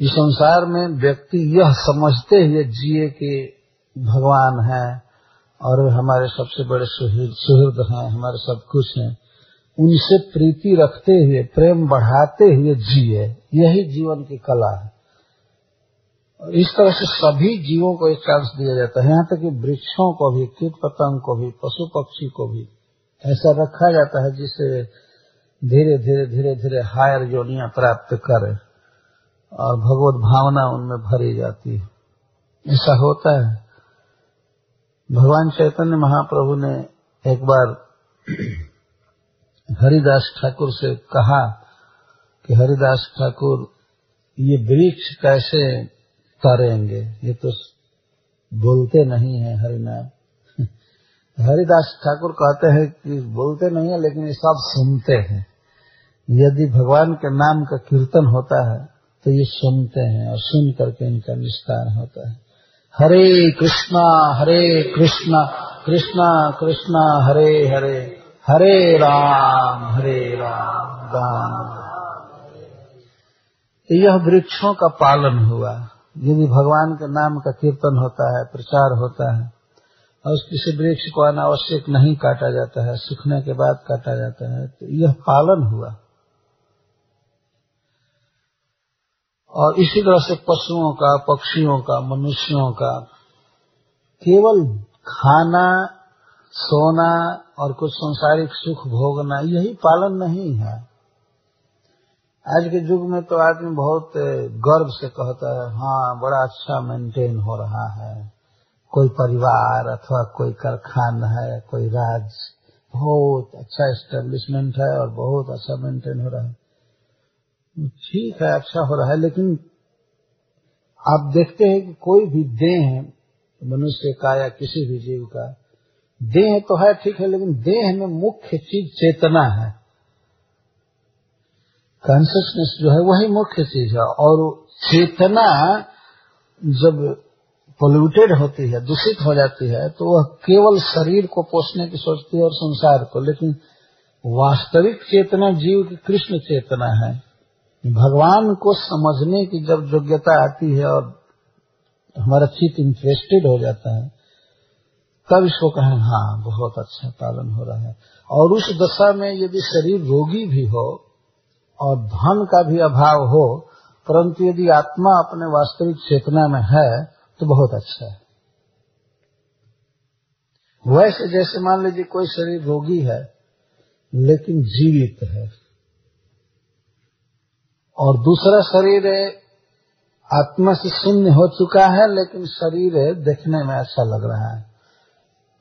इस संसार में व्यक्ति यह समझते हुए जिए कि भगवान है और हमारे सबसे बड़े सुहृद हैं हमारे सब कुछ हैं। उनसे प्रीति रखते हुए, प्रेम बढ़ाते हुए जिए। यही जीवन की कला है। और इस तरह से सभी जीवों को एक चांस दिया जाता है। यहाँ तक कि वृक्षों को भी, कीट पतंग को भी, पशु पक्षी को भी ऐसा रखा जाता है जिसे धीरे धीरे धीरे धीरे हायर योनिया प्राप्त करे और भगवत भावना उनमें भरी जाती है। ऐसा होता है। भगवान चैतन्य महाप्रभु ने एक बार हरिदास ठाकुर से कहा कि हरिदास ठाकुर, ये वृक्ष कैसे तरेंगे? ये तो बोलते नहीं है हरिनाम <laughs> हरिदास ठाकुर कहते हैं कि बोलते नहीं है, लेकिन ये सब सुनते हैं। यदि भगवान के नाम का कीर्तन होता है तो ये सुनते हैं और सुन करके इनका निस्तार होता है। हरे कृष्णा हरे कृष्णा कृष्णा कृष्णा, हरे हरे। हरे राम हरे राम राम। यह वृक्षों का पालन हुआ। यदि भगवान के नाम का कीर्तन होता है, प्रचार होता है, और किसी वृक्ष को अनावश्यक नहीं काटा जाता है, सूखने के बाद काटा जाता है तो यह पालन हुआ। और इसी तरह से पशुओं का, पक्षियों का, मनुष्यों का केवल खाना सोना और कुछ संसारिक सुख भोगना, यही पालन नहीं है। आज के युग में तो आदमी बहुत गर्व से कहता है हाँ बड़ा अच्छा मेंटेन हो रहा है। कोई परिवार अथवा कोई कारखाना है, कोई राज, बहुत अच्छा एस्टेब्लिशमेंट है और बहुत अच्छा मेंटेन हो रहा है। ठीक है अच्छा हो रहा है, लेकिन आप देखते हैं कि कोई भी देह, मनुष्य का या किसी भी जीव का देह तो है ठीक है, लेकिन देह में मुख्य चीज़ चेतना है। कॉन्सियसनेस जो है वही मुख्य चीज़ है, और चेतना जब पोल्यूटेड होती है, दूषित हो जाती है तो वह केवल शरीर को पोषने की सोचती है और संसार को, लेकिन वास्तविक चेतना जीव की कृष्ण चेतना है। भगवान को समझने की जब योग्यता आती है और हमारा चित इंटरेस्टेड हो जाता है तब इसको कहें हाँ बहुत अच्छा पालन हो रहा है। और उस दशा में यदि शरीर रोगी भी हो और धन का भी अभाव हो, परंतु यदि आत्मा अपने वास्तविक चेतना में है तो बहुत अच्छा है। वैसे जैसे मान लीजिए कोई शरीर रोगी है, लेकिन जीवित है। और दूसरा शरीर आत्मा से शून्य हो चुका है, लेकिन शरीर देखने में अच्छा लग रहा है।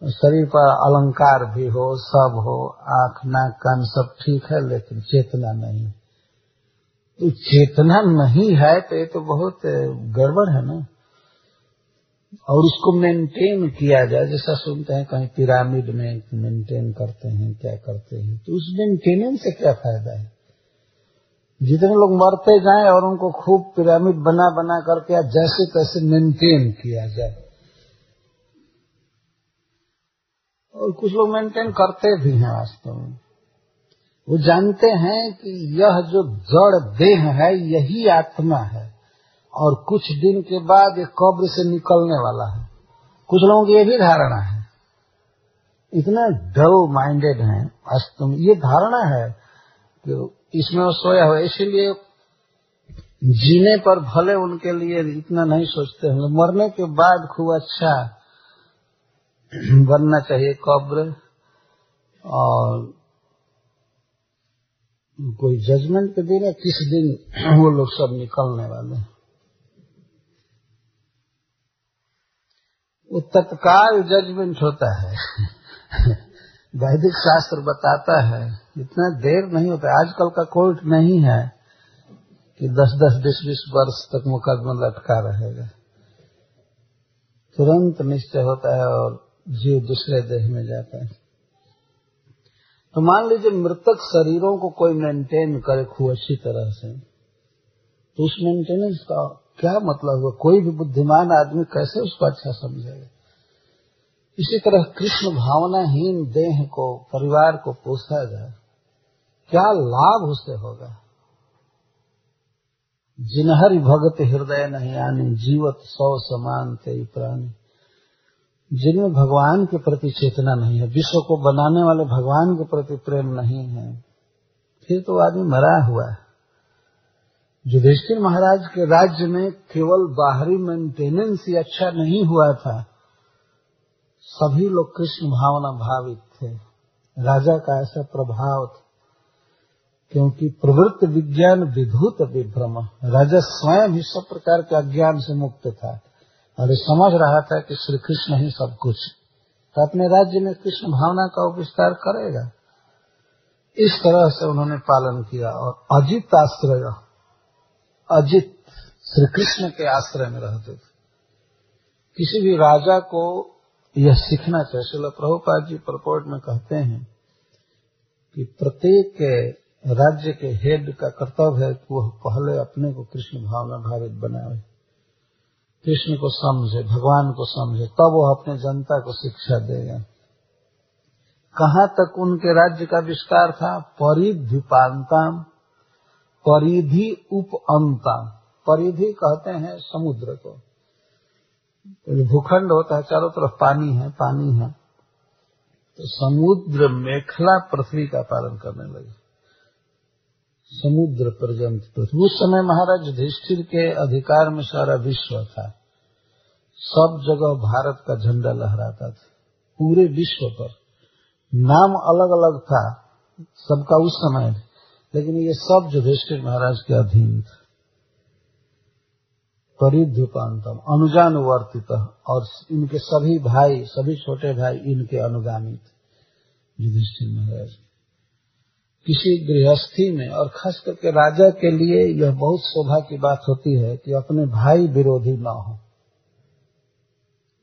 शरीर पर अलंकार भी हो, सब हो, आँख, नाक, कान सब ठीक है, लेकिन चेतना नहीं। तो चेतना नहीं है तो ये तो बहुत गड़बड़ है ना। और उसको मेंटेन किया जाए, जैसा सुनते हैं कहीं पिरामिड में मेंटेन करते हैं, क्या करते हैं तो उस मेंटेनेंस से क्या फ़ायदा है? जितने लोग मरते जाएँ और उनको खूब पिरामिड बना बना करके जैसे तैसे मेंटेन किया जाए। और कुछ लोग मेंटेन करते भी हैं वास्तव में। वो जानते हैं कि यह जो जड़ देह है, यही आत्मा है। और कुछ दिन के बाद ये कब्र से निकलने वाला है। कुछ लोगों की ये भी धारणा है। इतना डव माइंडेड है वास्तव में। ये धारणा है कि इसमें वो सोया हुआ इसीलिए जीने पर भले उनके लिए इतना नहीं सोचते हैं मरने के बाद खूब अच्छा <clears throat> बनना चाहिए कब्र और कोई जजमेंट के दिन या किस दिन <clears throat> वो लोग सब निकलने वाले वो तत्काल जजमेंट होता है। <laughs> वैदिक शास्त्र बताता है, इतना देर नहीं होता, आजकल का कोर्ट नहीं है कि दस दस बीस बीस वर्ष तक मुकदमा लटका रहेगा। तुरंत निश्चय होता है और जीव दूसरे देह में जाता है। तो मान लीजिए मृतक शरीरों को कोई मेंटेन करे खूब अच्छी तरह से तो उस मेंटेनेंस का क्या मतलब हुआ? कोई भी बुद्धिमान आदमी कैसे उसको अच्छा समझेगा? इसी तरह कृष्ण भावनाहीन देह को, परिवार को पोसा जाए, क्या लाभ उसे होगा? जिनहरि भगत हृदय नहीं आनी, जीवत सौ समान ते प्राणी। जिनमें भगवान के प्रति चेतना नहीं है, विश्व को बनाने वाले भगवान के प्रति प्रेम नहीं है, फिर तो आदमी मरा हुआ है। युधिष्ठिर महाराज के राज्य में केवल बाहरी मेंटेनेंस ही अच्छा नहीं हुआ था। सभी लोग कृष्ण भावना भावित थे। राजा का ऐसा प्रभाव था, क्योंकि प्रवृत्त विज्ञान विभूत विभ्रम। राजा स्वयं ही सब प्रकार के अज्ञान से मुक्त था। और समझ रहा था कि श्री कृष्ण ही सब कुछ तो अपने राज्य में कृष्ण भावना का विस्तार करेगा। इस तरह से उन्होंने पालन किया और अजित आश्रय, अजित श्री कृष्ण के आश्रय में रहते थे। किसी भी राजा को यह सीखना चाहिए। शिल प्रभुपाद जी प्रपोर्ट में कहते हैं कि प्रत्येक राज्य के हेड का कर्तव्य है कि वह पहले अपने को कृष्ण भावना भावित बनाए। कृष्ण को समझे, भगवान को समझे, तब वो अपने जनता को शिक्षा देगा कहाँ तक उनके राज्य का विस्तार था? परिधिपांताम परिधि उप अंताम परिधि कहते हैं समुद्र को। भूखंड होता है, चारों तरफ़ पानी है पानी है। तो समुद्र मेखला पृथ्वी का पालन करने लगे। समुद्र पर्यंत पृथ्वी। उस समय महाराज युधिष्ठिर के अधिकार में सारा विश्व था। सब जगह भारत का झंडा लहराता था, पूरे विश्व पर। नाम अलग अलग था, सबका उस समय लेकिन ये सब युधिष्ठिर महाराज के अधीन था। परिध्युपांतम अनुजानुवर्तित, और इनके सभी भाई, सभी छोटे भाई इनके अनुगामी थे युधिष्ठिर महाराज। किसी गृहस्थी में, और खास करके राजा के लिए यह बहुत शोभा की बात होती है कि अपने भाई विरोधी न हो।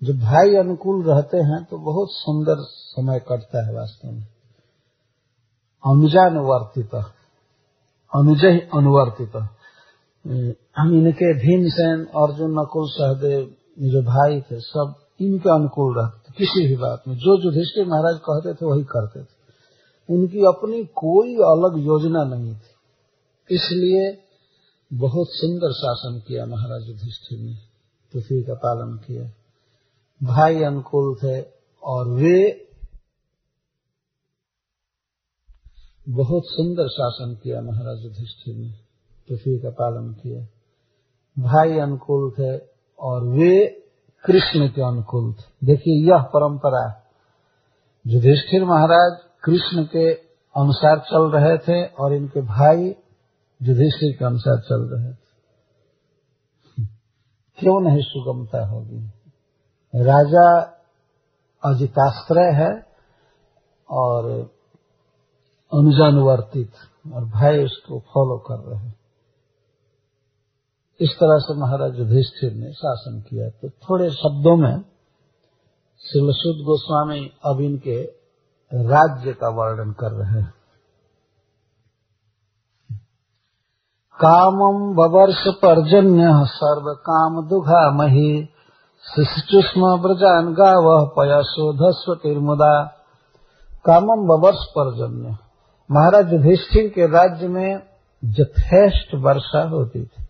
जब भाई अनुकूल रहते हैं तो बहुत सुंदर समय कटता है वास्तव में। अनुजानुवर्तित, अनुजय अनुवर्तित। हम इनके भीमसेन, अर्जुन, नकुल, सहदेव जो भाई थे, सब इनके अनुकूल रहते किसी भी बात में। जो युधिष्ठिर महाराज कहते थे, वही करते थे। उनकी अपनी कोई अलग योजना नहीं थी। इसलिए बहुत सुंदर शासन किया महाराज युधिष्ठिर ने, पृथ्वी का पालन किया। भाई अनुकूल थे और वे बहुत सुंदर शासन किया महाराज युधिष्ठिर ने, पृथ्वी का पालन किया। भाई अनुकूल थे और वे कृष्ण के अनुकूल थे। देखिए, यह परंपरा युधिष्ठिर महाराज कृष्ण के अनुसार चल रहे थे और इनके भाई युधिष्ठिर के अनुसार चल रहे थे। क्यों नहीं सुगमता होगी? राजा अजिताश्रय है और अनुजानुवर्तित और भाई उसको फॉलो कर रहे हैं। इस तरह से महाराज युधिष्ठिर ने शासन किया। तो थोड़े शब्दों में शिलसुद गोस्वामी अब इनके राज्य का वर्णन कर रहे हैं। कामम बवर्ष पर्जन्य सर्व काम दुघा मही शिशुष्म ब्रजान गाव पयशोधस्व तिर्मुदा कामम बवर्ष पर्जन्य महाराज युधिष्ठिर के राज्य में यथेष्ट वर्षा होती थी।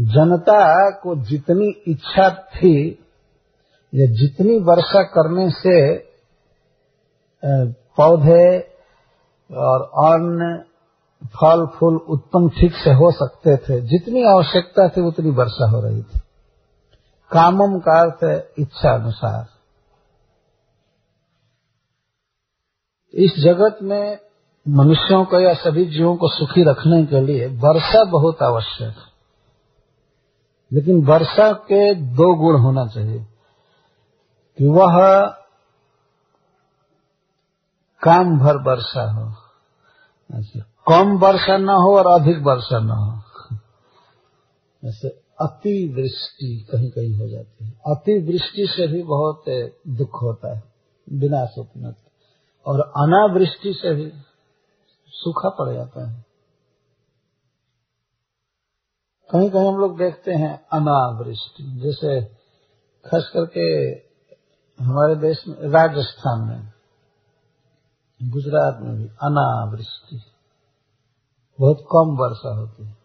जनता को जितनी इच्छा थी, या जितनी वर्षा करने से पौधे और अन्न, फल, फूल उत्पन्न ठीक से हो सकते थे। जितनी आवश्यकता थी, उतनी वर्षा हो रही थी। कामम का अर्थ है इच्छा अनुसार। इस जगत में मनुष्यों को या सभी जीवों को सुखी रखने के लिए वर्षा बहुत आवश्यक है। लेकिन वर्षा के दो गुण होना चाहिए। कि वह काम भर वर्षा हो। अच्छा कम वर्षा न हो और अधिक वर्षा न हो। अति वृष्टि कहीं कहीं हो जाती है। अतिवृष्टि से भी बहुत दुख होता है विनाश होता और अनावृष्टि से भी सूखा पड़ जाता है। कहीं कहीं हम लोग देखते हैं अनावृष्टि, जैसे खास करके हमारे देश में, राजस्थान में, गुजरात में भी अनावृष्टि, बहुत कम वर्षा होती है।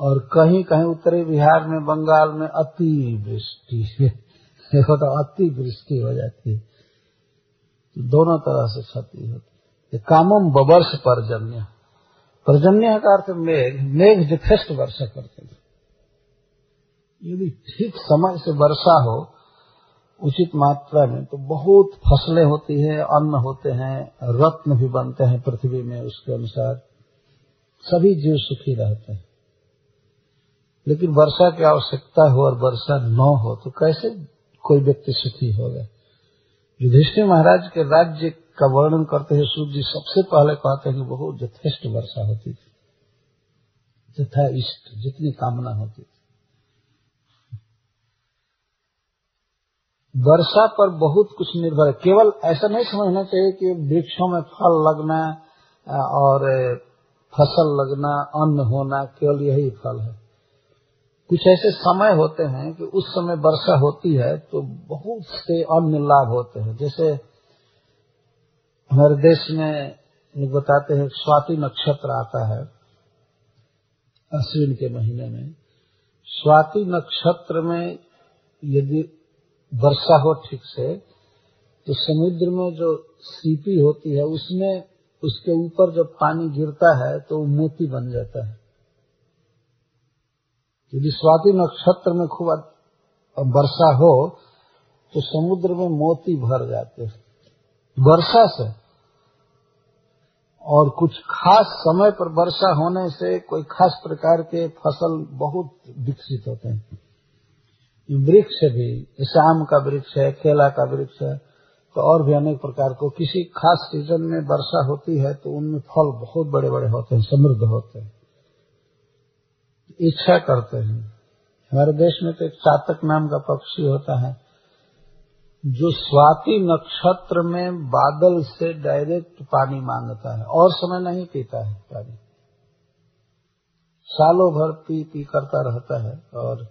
और कहीं कहीं उत्तरी बिहार में, बंगाल में अति वृष्टि देखो तो अति वृष्टि हो जाती है। तो दोनों तरह से क्षति होती है। कामम बवर्ष पर्जन्य। पर्जन्य का अर्थ मेघ। मेघ यथेष्ट वर्षा करते हैं। यदि ठीक समय से वर्षा हो, उचित मात्रा में तो बहुत फ़सलें होती है, अन्न होते हैं, रत्न भी बनते हैं पृथ्वी में उसके अनुसार। सभी जीव सुखी रहते हैं। लेकिन वर्षा की आवश्यकता हो और वर्षा न हो तो कैसे कोई व्यक्ति सुखी होगा? युधिष्ठिर महाराज के राज्य का वर्णन करते हुए सूर्य जी सबसे पहले कहते हैं कि बहुत यथेष्ट वर्षा होती थी। यथा इष्ट, जितनी कामना होती थी। वर्षा पर बहुत कुछ निर्भर है। केवल ऐसा नहीं समझना चाहिए कि वृक्षों में फल लगना और फ़सल लगना, अन्न होना केवल यही फल है। कुछ ऐसे समय होते हैं कि उस समय वर्षा होती है तो बहुत से अन्न लाभ होते हैं। जैसे हमारे देश में बताते हैं, स्वाति नक्षत्र आता है अश्विन के महीने में। स्वाति नक्षत्र में यदि वर्षा हो ठीक से तो समुद्र में जो सीपी होती है, उसमें उसके ऊपर जब पानी गिरता है तो वो मोती बन जाता है। यदि स्वाति नक्षत्र में खूब वर्षा हो तो समुद्र में मोती भर जाते हैं। वर्षा से। और कुछ खास समय पर वर्षा होने से कोई खास प्रकार के फ़सल बहुत विकसित होते हैं। वृक्ष भी जैसे आम का वृक्ष है, केला का वृक्ष है तो और भी अनेक प्रकार को किसी खास सीज़न में वर्षा होती है तो उनमें फल बहुत बड़े बड़े होते हैं, समृद्ध होते हैं। इच्छा करते हैं। हमारे देश में तो एक चातक नाम का पक्षी होता है। जो स्वाति नक्षत्र में बादल से डायरेक्ट पानी माँगता है और समय नहीं पीता है पानी। सालों भर पी पी करता रहता है और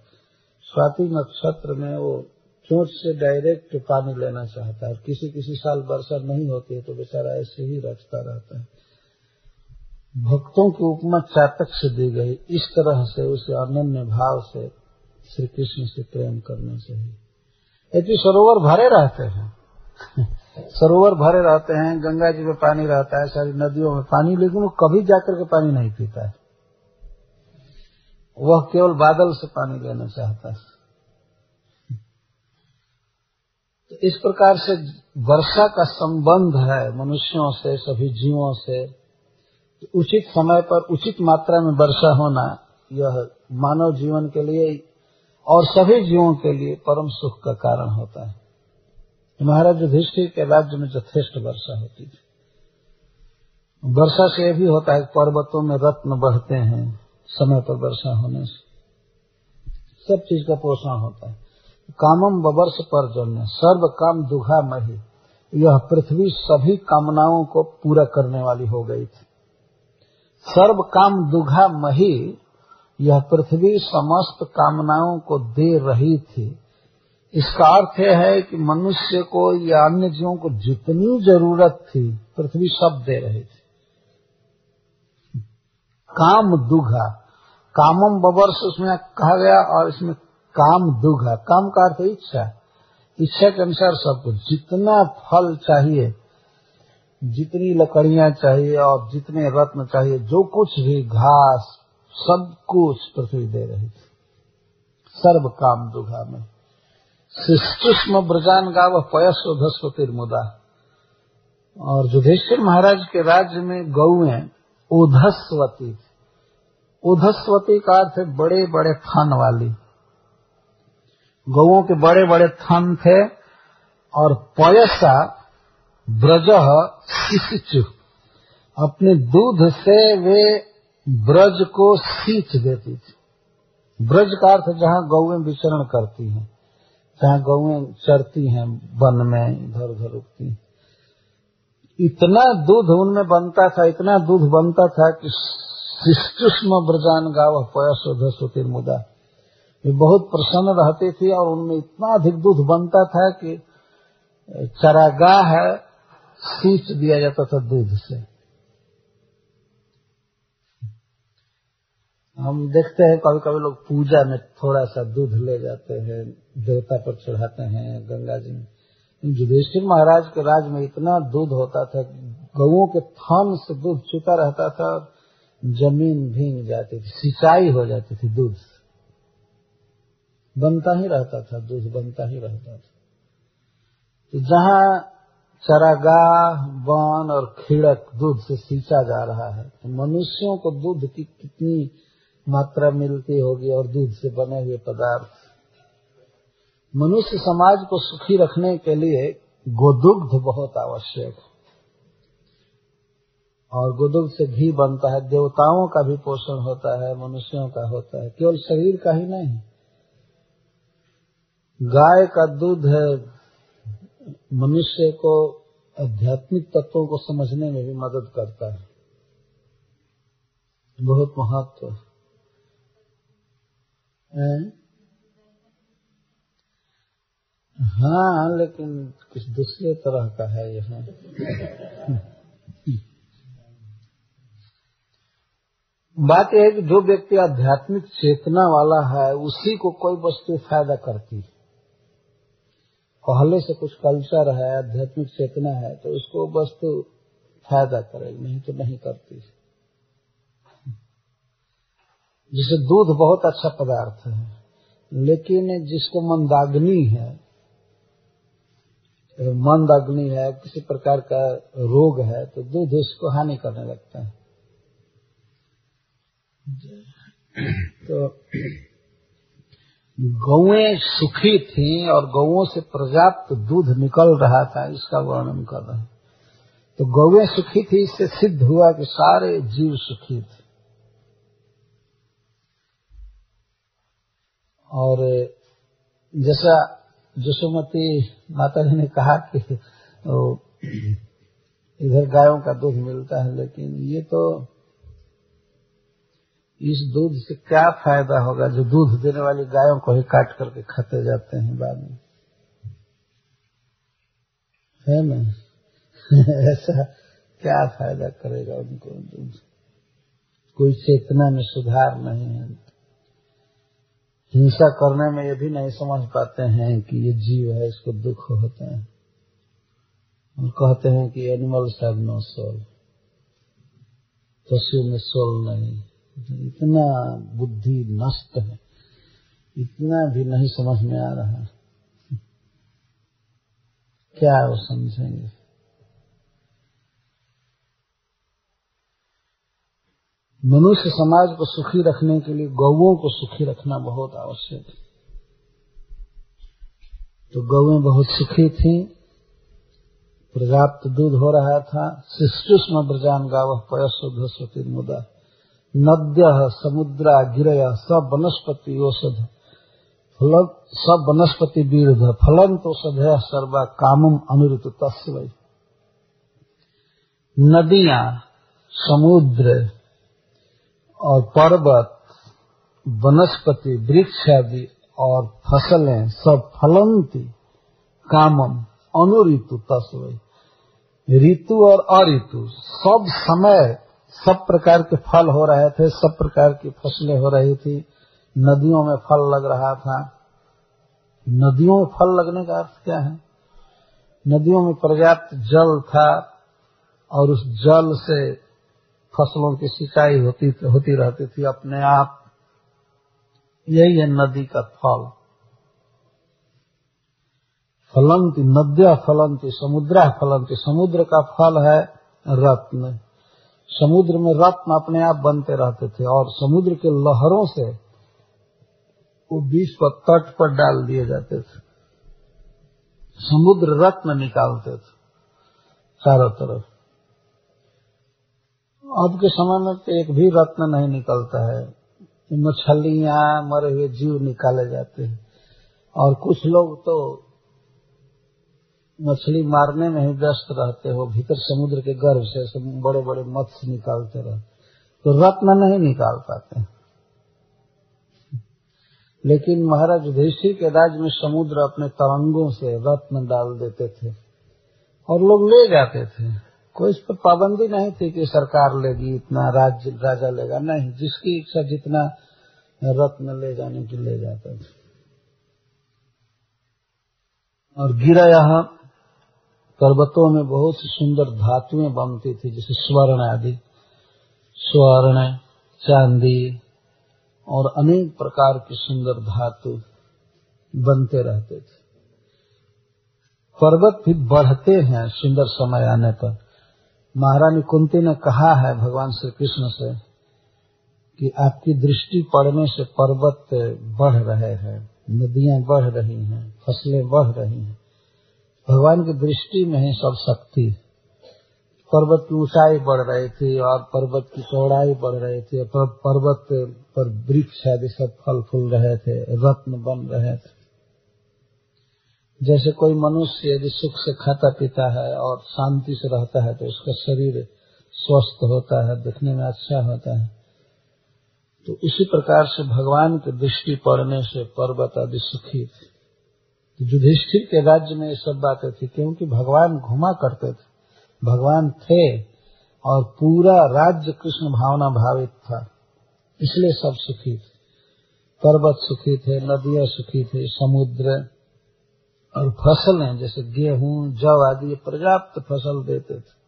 स्वाति नक्षत्र में वो चोट से डायरेक्ट पानी लेना चाहता है। किसी किसी साल वर्षा नहीं होती है तो बेचारा ऐसे ही रचता रहता है। भक्तों की उपमा चातक से दी गई। इस तरह से उसे अनन्य भाव से श्री कृष्ण से प्रेम करना चाहिए। यदि सरोवर भरे रहते हैं, सरोवर भरे रहते हैं, गंगा जी में पानी रहता है, सारी नदियों में पानी, लेकिन वो कभी जाकर के पानी नहीं पीता है। वह केवल बादल से पानी लेना चाहता है। तो इस प्रकार से वर्षा का संबंध है मनुष्यों से, सभी जीवों से। उचित समय पर, उचित मात्रा में वर्षा होना, यह मानव जीवन के लिए और सभी जीवों के लिए परम सुख का कारण होता है। महाराज युधिष्ठिर के राज्य में यथेष्ट वर्षा होती थी। वर्षा से यह भी होता है पर्वतों में रत्न बढ़ते हैं, समय पर वर्षा होने से। सब चीज़ का पोषण होता है। कामम बवर्ष पर जन्य, सर्व काम दुघा मही, यह पृथ्वी सभी कामनाओं को पूरा करने वाली हो गई थी। सर्व काम दुघा मही, यह पृथ्वी समस्त कामनाओं को दे रही थी। इसका अर्थ यह है कि मनुष्य को या अन्य जीवों को जितनी ज़रूरत थी, पृथ्वी सब दे रही थी। काम दुघा, कामम बवर्ष उसमें कहा गया और इसमें काम है काम का अर्थ इच्छा। इच्छा के अनुसार सब कुछ, जितना फल चाहिए जितनी लकड़ियाँ चाहिए और जितने रत्न चाहिए, जो कुछ भी घास, सब कुछ पृथ्वी दे रही थी। सर्व काम दुघा में। शिष्टुष्म ब्रजान गाव पयस धस्वतिर मुदा। और युधिष्ठिर महाराज के राज्य में गौएँ उधस्वती थी। उधस्वती का अर्थ बड़े बड़े थन वाली। गौओं के बड़े बड़े थन थे और पयसा ब्रज शिशु अपने दूध से वे ब्रज को सींच देती थी। ब्रज का अर्थ जहाँ गौएँ विचरण करती हैं, जहाँ गौएँ चरती हैं, वन में इधर उधर रुकती इतना दूध उनमें बनता था, इतना दूध बनता था कि शिष्टुष्म ब्रजान गाव धसुतिर मुदा। वे बहुत प्रसन्न रहती थी और उनमें इतना अधिक दूध बनता था कि चरागाह सींच दिया जाता था दूध से। हम देखते हैं कभी कभी लोग पूजा में थोड़ा सा दूध ले जाते हैं, देवता पर चढ़ाते हैं, गंगा जी में। युधिष्ठिर महाराज के राज में इतना दूध होता था, गऊ के थन से दूध छूता रहता था, ज़मीन भींग जाती थी, सिंचाई हो जाती थी दूध बनता ही रहता था, दूध बनता ही रहता था। तो जहाँ चरागाह वन और खिड़क दूध से सींचा जा रहा है। तो मनुष्यों को दूध की कितनी मात्रा मिलती होगी और दूध से बने हुए पदार्थ? मनुष्य समाज को सुखी रखने के लिए गोदुग्ध बहुत आवश्यक है। और गोदुग्ध से घी बनता है, देवताओं का भी पोषण होता है, मनुष्यों का होता है, केवल शरीर का ही नहीं। गाय का दूध है मनुष्य को आध्यात्मिक तत्वों को समझने में भी मदद करता है। बहुत महत्व। है? हाँ लेकिन कुछ दूसरे तरह का है यहाँ। बात यह है कि जो व्यक्ति आध्यात्मिक चेतना वाला है, उसी को कोई वस्तु फ़ायदा करती है। पहले से कुछ कल्चर है, आध्यात्मिक चेतना है तो उसको वस्तु फ़ायदा करेगी नहीं तो नहीं करती। जैसे दूध बहुत अच्छा पदार्थ है, लेकिन जिसको मंदाग्नि है मंद अग्नि है, किसी प्रकार का रोग है तो दूध उसको हानि करने लगता है। तो गौएँ सुखी थी और गौओं से पर्याप्त दूध निकल रहा था, इसका वर्णन कर रहे हैं। तो गौएँ सुखी थी, इससे सिद्ध हुआ कि सारे जीव सुखी थे। और जैसा जसोमती माता जी ने कहा कि इधर गायों का दूध मिलता है, लेकिन ये तो इस दूध से क्या फ़ायदा होगा जो दूध देने वाली गायों को ही काट करके खाते जाते हैं बाद में? है ना? <laughs> ऐसा क्या फ़ायदा करेगा उनको? दूध कोई चेतना में सुधार नहीं है। हिंसा करने में ये भी नहीं समझ पाते हैं कि ये जीव है, इसको दुख होता है। हम कहते हैं कि एनिमल्स हैव नो सोल पशु में सोल नहीं। इतना बुद्धि नष्ट है। इतना भी नहीं समझ में आ रहा क्या वो समझेंगे? मनुष्य समाज को सुखी रखने के लिए गौओं को सुखी रखना बहुत आवश्यक है। तो गौएँ बहुत सुखी थी। पर्याप्त दूध हो रहा था। शिष्टुष्म ब्रजान गाव पयस्वती मुदा। नद्य, समुद्रा, गिरय, सब वनस्पति औषध। फल सब वनस्पति वीरध फलन तो सदय सर्वा कामम अनुरुत तस्व नदियाँ, समुद्र और पर्वत, वनस्पति, वृक्ष आदि और फ़सलें, सब फलंती कामम अनुऋतु तस्व ऋतु और अऋतु सब समय सब प्रकार के फल हो रहे थे, सब प्रकार की फ़सलें हो रही थी। नदियों में फल लग रहा था। नदियों में फल लगने का अर्थ क्या है? नदियों में पर्याप्त जल था और उस जल से फ़सलों की सिंचाई होती होती रहती थी अपने आप। यही है नदी का फल। फलंती, नद्या फलंती, समुद्रा फलंती, समुद्र का फल है रत्न। समुद्र में रत्न अपने आप बनते रहते थे और समुद्र के लहरों से वो पर तट पर डाल दिए जाते थे। समुद्र रत्न निकालते थे चारों तरफ़। अब के समय में तो एक भी रत्न नहीं निकलता है। मछलियाँ मरे हुए जीव निकाले जाते हैं। और कुछ लोग तो मछली मारने में ही व्यस्त रहते हो, भीतर समुद्र के गर्भ से बड़े बड़े मत्स्य निकालते रहते तो रत्न नहीं निकाल पाते लेकिन महाराज युधिष्ठिर के राज्य में समुद्र अपने तरंगों से रत्न डाल देते थे और लोग ले जाते थे। कोई इस पर पाबंदी नहीं थी कि सरकार लेगी, इतना राज्य, राजा लेगा। नहीं, जिसकी इच्छा जितना रत्न ले जाने की ले जाता था। और गिरा यहाँ पर्वतों में बहुत सी सुंदर धातुएँ बनती थी, जैसे स्वर्ण आदि, स्वर्ण, चांदी और अनेक प्रकार की सुंदर धातु बनते रहते थे। पर्वत भी बढ़ते हैं सुंदर समय आने पर। महारानी कुंती ने कहा है भगवान श्री कृष्ण से कि आपकी दृष्टि पड़ने से पर्वत बढ़ रहे हैं, नदियाँ बढ़ रही हैं, फ़सलें बढ़ रही हैं। भगवान की दृष्टि में ही सब शक्ति। पर्वत की ऊंचाई बढ़ रही थी और पर्वत की चौड़ाई बढ़ रही थी। पर्वत पर वृक्ष आदि सब फल फूल रहे थे, रत्न बन रहे थे। जैसे कोई मनुष्य यदि सुख से खाता पीता है और शांति से रहता है तो उसका शरीर स्वस्थ होता है, दिखने में अच्छा होता है। तो उसी प्रकार से भगवान की दृष्टि पड़ने से पर्वत आदि सुखी थे। युधिष्ठिर के राज्य में ये सब बातें थी, क्योंकि भगवान घुमा करते थे। भगवान थे और पूरा राज्य कृष्ण भावना भावित था। इसलिए सब सुखी थे। पर्वत सुखी थे, नदियाँ सुखी थे, समुद्र और फ़सलें, जैसे गेहूँ जव आदि पर्याप्त फ़सल देते थे।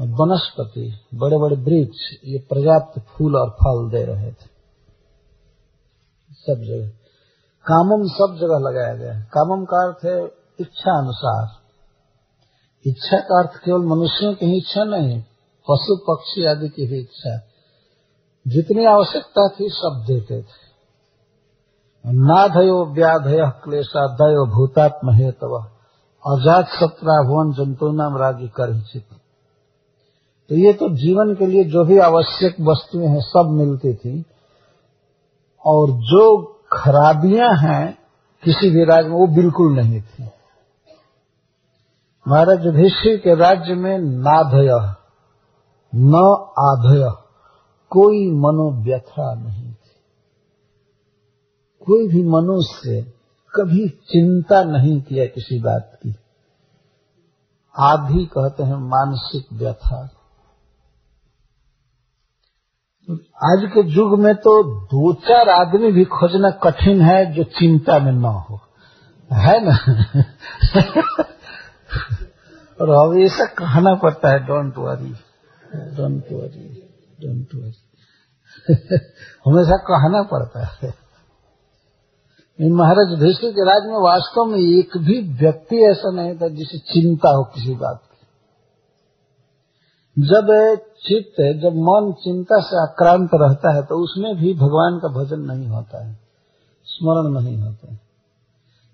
वनस्पति बड़े बड़े वृक्ष, ये पर्याप्त फूल और फल दे रहे थे। सब जगह। कामम सब जगह लगाया गया है। कामम का अर्थ है इच्छा अनुसार। इच्छा का अर्थ केवल मनुष्यों की ही इच्छा नहीं, पशु, पक्षी आदि की भी इच्छा। जितनी आवश्यकता थी सब देते थे। नाधयो व्याधय क्लेशा दयो भूतात्म हेतव अजात सत्रा भुवन जंतु नाम रागी कर तो ये तो जीवन के लिए जो भी आवश्यक वस्तुएँ हैं, सब मिलती थी। और जो खराबियाँ हैं किसी भी राज्य में, वो बिल्कुल नहीं थी। महाराज युधिष्ठिर के राज्य में नाधय न आधय कोई मनोव्यथा नहीं थी। कोई भी मनुष्य कभी चिंता नहीं किया किसी बात की। आधी कहते हैं मानसिक व्यथा आज के युग में तो दो चार आदमी भी खोजना कठिन है जो चिंता में न हो। है ना? और हमेशा कहना पड़ता है don't worry don't worry don't worry हमेशा कहना पड़ता है। महाराज युधिष्ठिर के राज में वास्तव में एक भी व्यक्ति ऐसा नहीं था जिसे चिंता हो किसी बात की। जब चित्त जब मन चिंता से आक्रांत रहता है तो उसमें भी भगवान का भजन नहीं होता है, स्मरण नहीं होता है।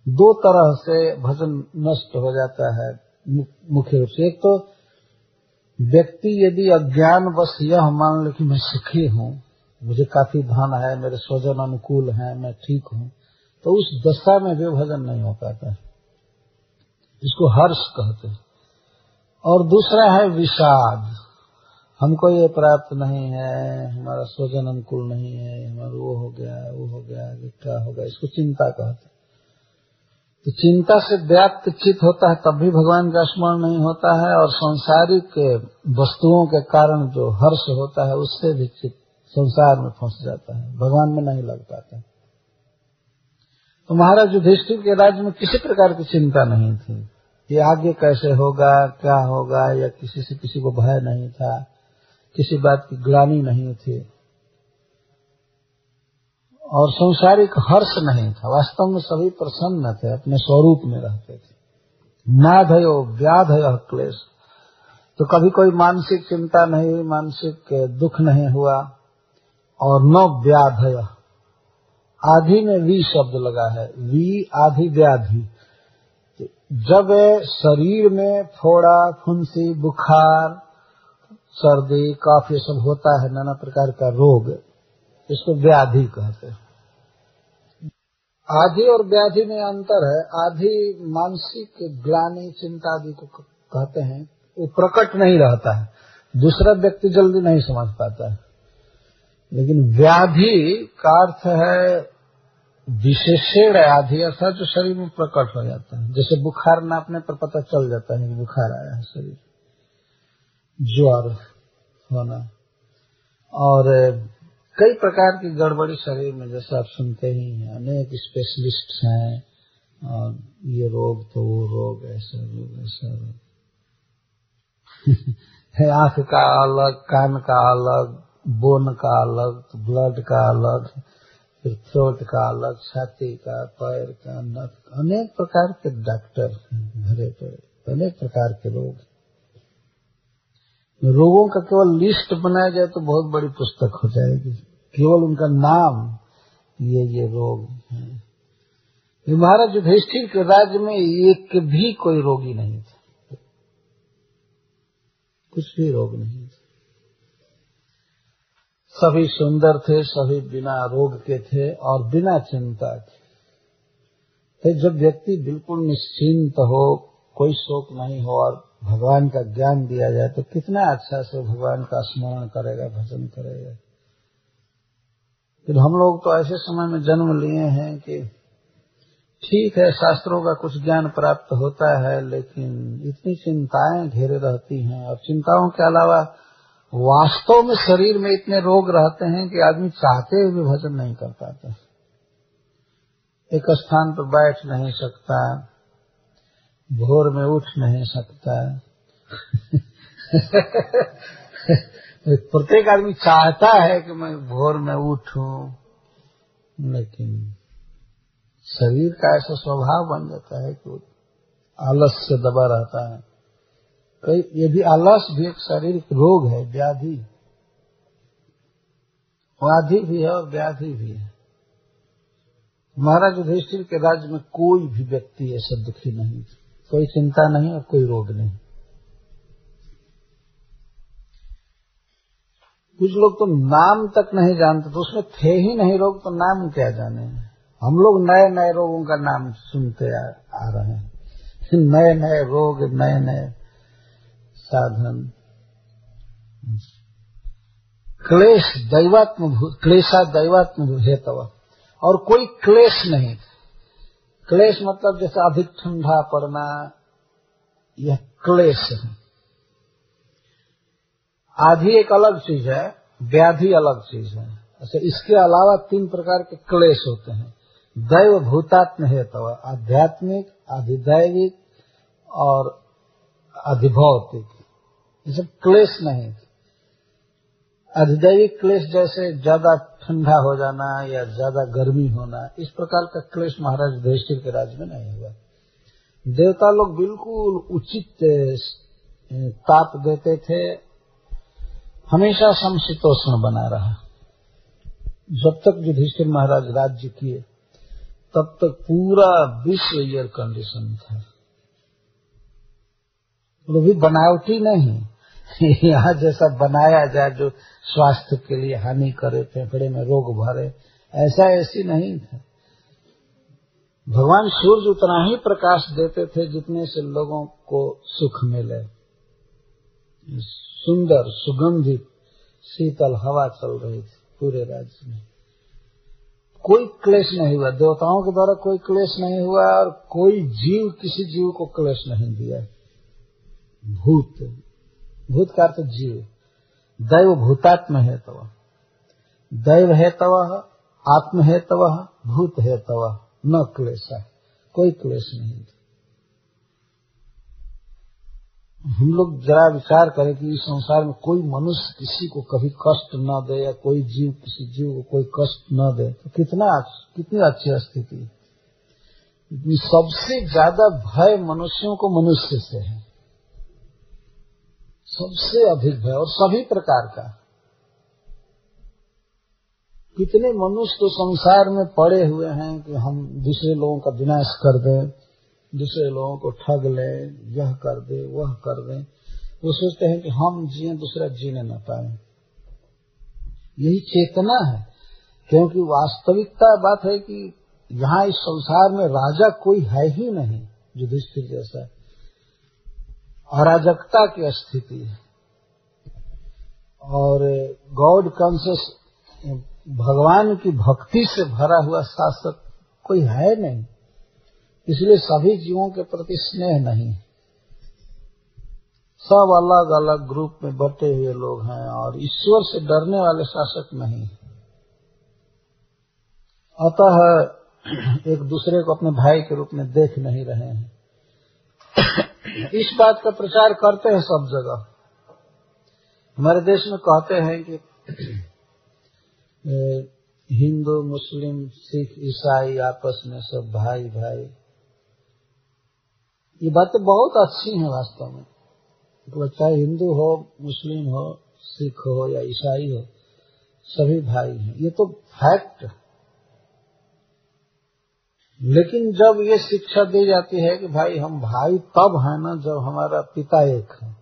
दो तरह से भजन नष्ट हो जाता है मुख्य रूप से। एक तो व्यक्ति यदि अज्ञान बस यह मान ले कि मैं सुखी हूँ, मुझे काफ़ी धन है, मेरे स्वजन अनुकूल है, मैं ठीक हूँ तो उस दशा में भी भजन नहीं हो पाता है। इसको हर्ष कहते हैं। और दूसरा है विषाद। हमको ये प्राप्त नहीं है, हमारा स्वजन अनुकूल नहीं है, हमारा वो हो गया, वो हो गया क्या होगा, इसको चिंता कहते तो चिंता से व्याप्त चित होता है, तब भी भगवान का स्मरण नहीं होता है, और सांसारिक वस्तुओं के कारण जो हर्ष होता है, उससे भी चित संसार में फंस जाता है, भगवान में नहीं लग पाता तो महाराज युधिष्ठिर के राज्य में किसी प्रकार की चिंता नहीं थी ये आगे कैसे होगा, क्या होगा, या किसी से किसी को भय नहीं था। किसी बात की ग्लानी नहीं थी। और संसारिक हर्ष नहीं था। वास्तव में सभी प्रसन्न थे, अपने स्वरूप में रहते थे। नाधयो, व्याधय क्लेश। तो कभी कोई मानसिक चिंता नहीं हुई मानसिक दुख नहीं हुआ। और न व्याधय। आधि में वी शब्द लगा है। वी आधि व्याधि। जब शरीर में फोड़ा फुंसी, बुखार सर्दी, काफ, ये सब होता है, नाना प्रकार का रोग, इसको व्याधि कहते हैं। आधि और व्याधि में अंतर है। आधि मानसिक ग्लानी, चिंता आदि को कहते हैं, वो प्रकट नहीं रहता है। दूसरा व्यक्ति जल्दी नहीं समझ पाता है। लेकिन व्याधि का अर्थ है विशेषण आधि, अर्थात जो शरीर में प्रकट हो जाता है। जैसे बुखार नापने पर पता चल जाता है कि बुखार आया है शरीर। ज्वर होना। और कई प्रकार की गड़बड़ी शरीर में, जैसे आप सुनते ही हैं, अनेक स्पेशलिस्ट हैं, और ये रोग तो वो रोग, ऐसा रोग ऐसा रोग। <laughs> है, आँख का अलग, कान का अलग, बोन का अलग ब्लड का अलग, फिर थ्रोट का अलग, छाती का, पैर का नथ अनेक प्रकार के डॉक्टर भरे पड़े, अनेक प्रकार के रोग। रोगों का केवल लिस्ट बनाया जाए तो बहुत बड़ी पुस्तक हो जाएगी। केवल उनका नाम, ये ये रोग है। महाराज युधिष्ठिर के राज्य में एक भी कोई रोगी नहीं था। कुछ भी रोग नहीं था। सभी सुंदर थे, सभी बिना रोग के थे और बिना चिंता के। तो जब व्यक्ति बिल्कुल निश्चिंत हो, कोई शोक नहीं हो और भगवान का ज्ञान दिया जाए तो कितना अच्छा से भगवान का स्मरण करेगा, भजन करेगा। फिर हम लोग तो ऐसे समय में जन्म लिए हैं कि ठीक है, शास्त्रों का कुछ ज्ञान प्राप्त होता है, लेकिन इतनी चिंताएँ घेरे रहती हैं। और चिंताओं के अलावा वास्तव में शरीर में इतने रोग रहते हैं कि आदमी चाहते हुए भी भजन नहीं कर पाता। एक स्थान पर बैठ नहीं सकता। भोर में उठ नहीं सकता। <laughs> प्रत्येक आदमी चाहता है कि मैं भोर में उठूं, लेकिन शरीर का ऐसा स्वभाव बन जाता है कि आलस्य दबा रहता है। कई ये भी आलस भी एक शारीरिक रोग है, व्याधि। व्याधि भी है और व्याधि भी है। महाराज युधिष्ठिर के राज्य में कोई भी व्यक्ति ऐसा दुखी नहीं कोई चिंता नहीं और कोई रोग नहीं। कुछ लोग तो नाम तक नहीं जानते तो उसमें थे ही नहीं रोग तो नाम क्या जाने? हम लोग नए नए रोगों का नाम सुनते आ, आ रहे हैं। नए नए रोग नए नए साधन। क्लेश दैवात्म क्लेशा दैवात्म हेतव और कोई क्लेश नहीं क्लेश मतलब जैसे अधिक ठंडा पड़ना, यह क्लेश है। आधी एक अलग चीज़ है, व्याधि अलग चीज़ है। अच्छा इसके अलावा तीन प्रकार के क्लेश होते हैं। दैव भूतात्म हेतव आध्यात्मिक, अधिदैविक और अधिभौतिक। ये सब क्लेश नहीं। अधिदैविक क्लेश जैसे ज़्यादा ठंडा हो जाना या ज़्यादा गर्मी होना, इस प्रकार का क्लेश महाराज युधिष्ठिर के राज्य में नहीं हुआ। देवता लोग बिल्कुल उचित ताप देते थे। हमेशा समशीतोष्ण बना रहा। जब तक युधिष्ठिर महाराज राज्य किए, तब तक पूरा विश्व एयर कंडीशन था। वो भी बनावटी नहीं। <laughs> यहाँ जैसा बनाया जाए, जो स्वास्थ्य के लिए हानि करे, फेफड़े में रोग भरे, ऐसा ऐसी नहीं था। भगवान सूर्य उतना ही प्रकाश देते थे जितने से लोगों को सुख मिले। सुंदर, सुगंधित, शीतल हवा चल रही थी पूरे राज्य में। कोई क्लेश नहीं हुआ। देवताओं के द्वारा कोई क्लेश नहीं हुआ और कोई जीव किसी जीव को क्लेश नहीं दिया। भूत भूत का अर्थ जीव दैव भूतात्म है तव। दैव है तव, आत्म है तव, भूत है तव। न क्लेश कोई क्लेश नहीं हम लोग जरा विचार करें कि इस संसार में कोई मनुष्य किसी को कभी कष्ट न दे या कोई जीव, किसी जीव को कोई कष्ट न दे तो कितना कितनी अच्छी स्थिति सबसे ज़्यादा भय मनुष्यों को मनुष्य से है। सबसे अधिक भय और सभी प्रकार का कितने मनुष्य तो संसार में पड़े हुए हैं कि हम दूसरे लोगों का विनाश कर दें, दूसरे लोगों को ठग लें, यह कर दे, वह कर दे। वो सोचते हैं कि हम जिए, दूसरा जीने न पाए। यही चेतना है, क्योंकि वास्तविकता बात है कि यहाँ इस संसार में राजा कोई है ही नहीं, युधिष्ठिर जैसा। अराजकता की स्थिति है। और गॉड कॉन्सियस भगवान की भक्ति से भरा हुआ शासक कोई है नहीं। इसलिए सभी जीवों के प्रति स्नेह नहीं सब अलग अलग ग्रुप में बटे हुए लोग हैं और ईश्वर से डरने वाले शासक नहीं अतः एक दूसरे को अपने भाई के रूप में देख नहीं रहे हैं। इस बात का प्रचार करते हैं सब जगह। हमारे देश में कहते हैं कि हिंदू, मुस्लिम, सिख, ईसाई आपस में सब भाई भाई ये बातें बहुत अच्छी हैं वास्तव में। तो चाहे हिंदू हो, मुस्लिम हो, सिख हो या ईसाई हो, सभी भाई हैं। ये तो फैक्ट लेकिन जब ये शिक्षा दी जाती है कि भाई हम भाई तब है ना जब हमारा पिता एक है।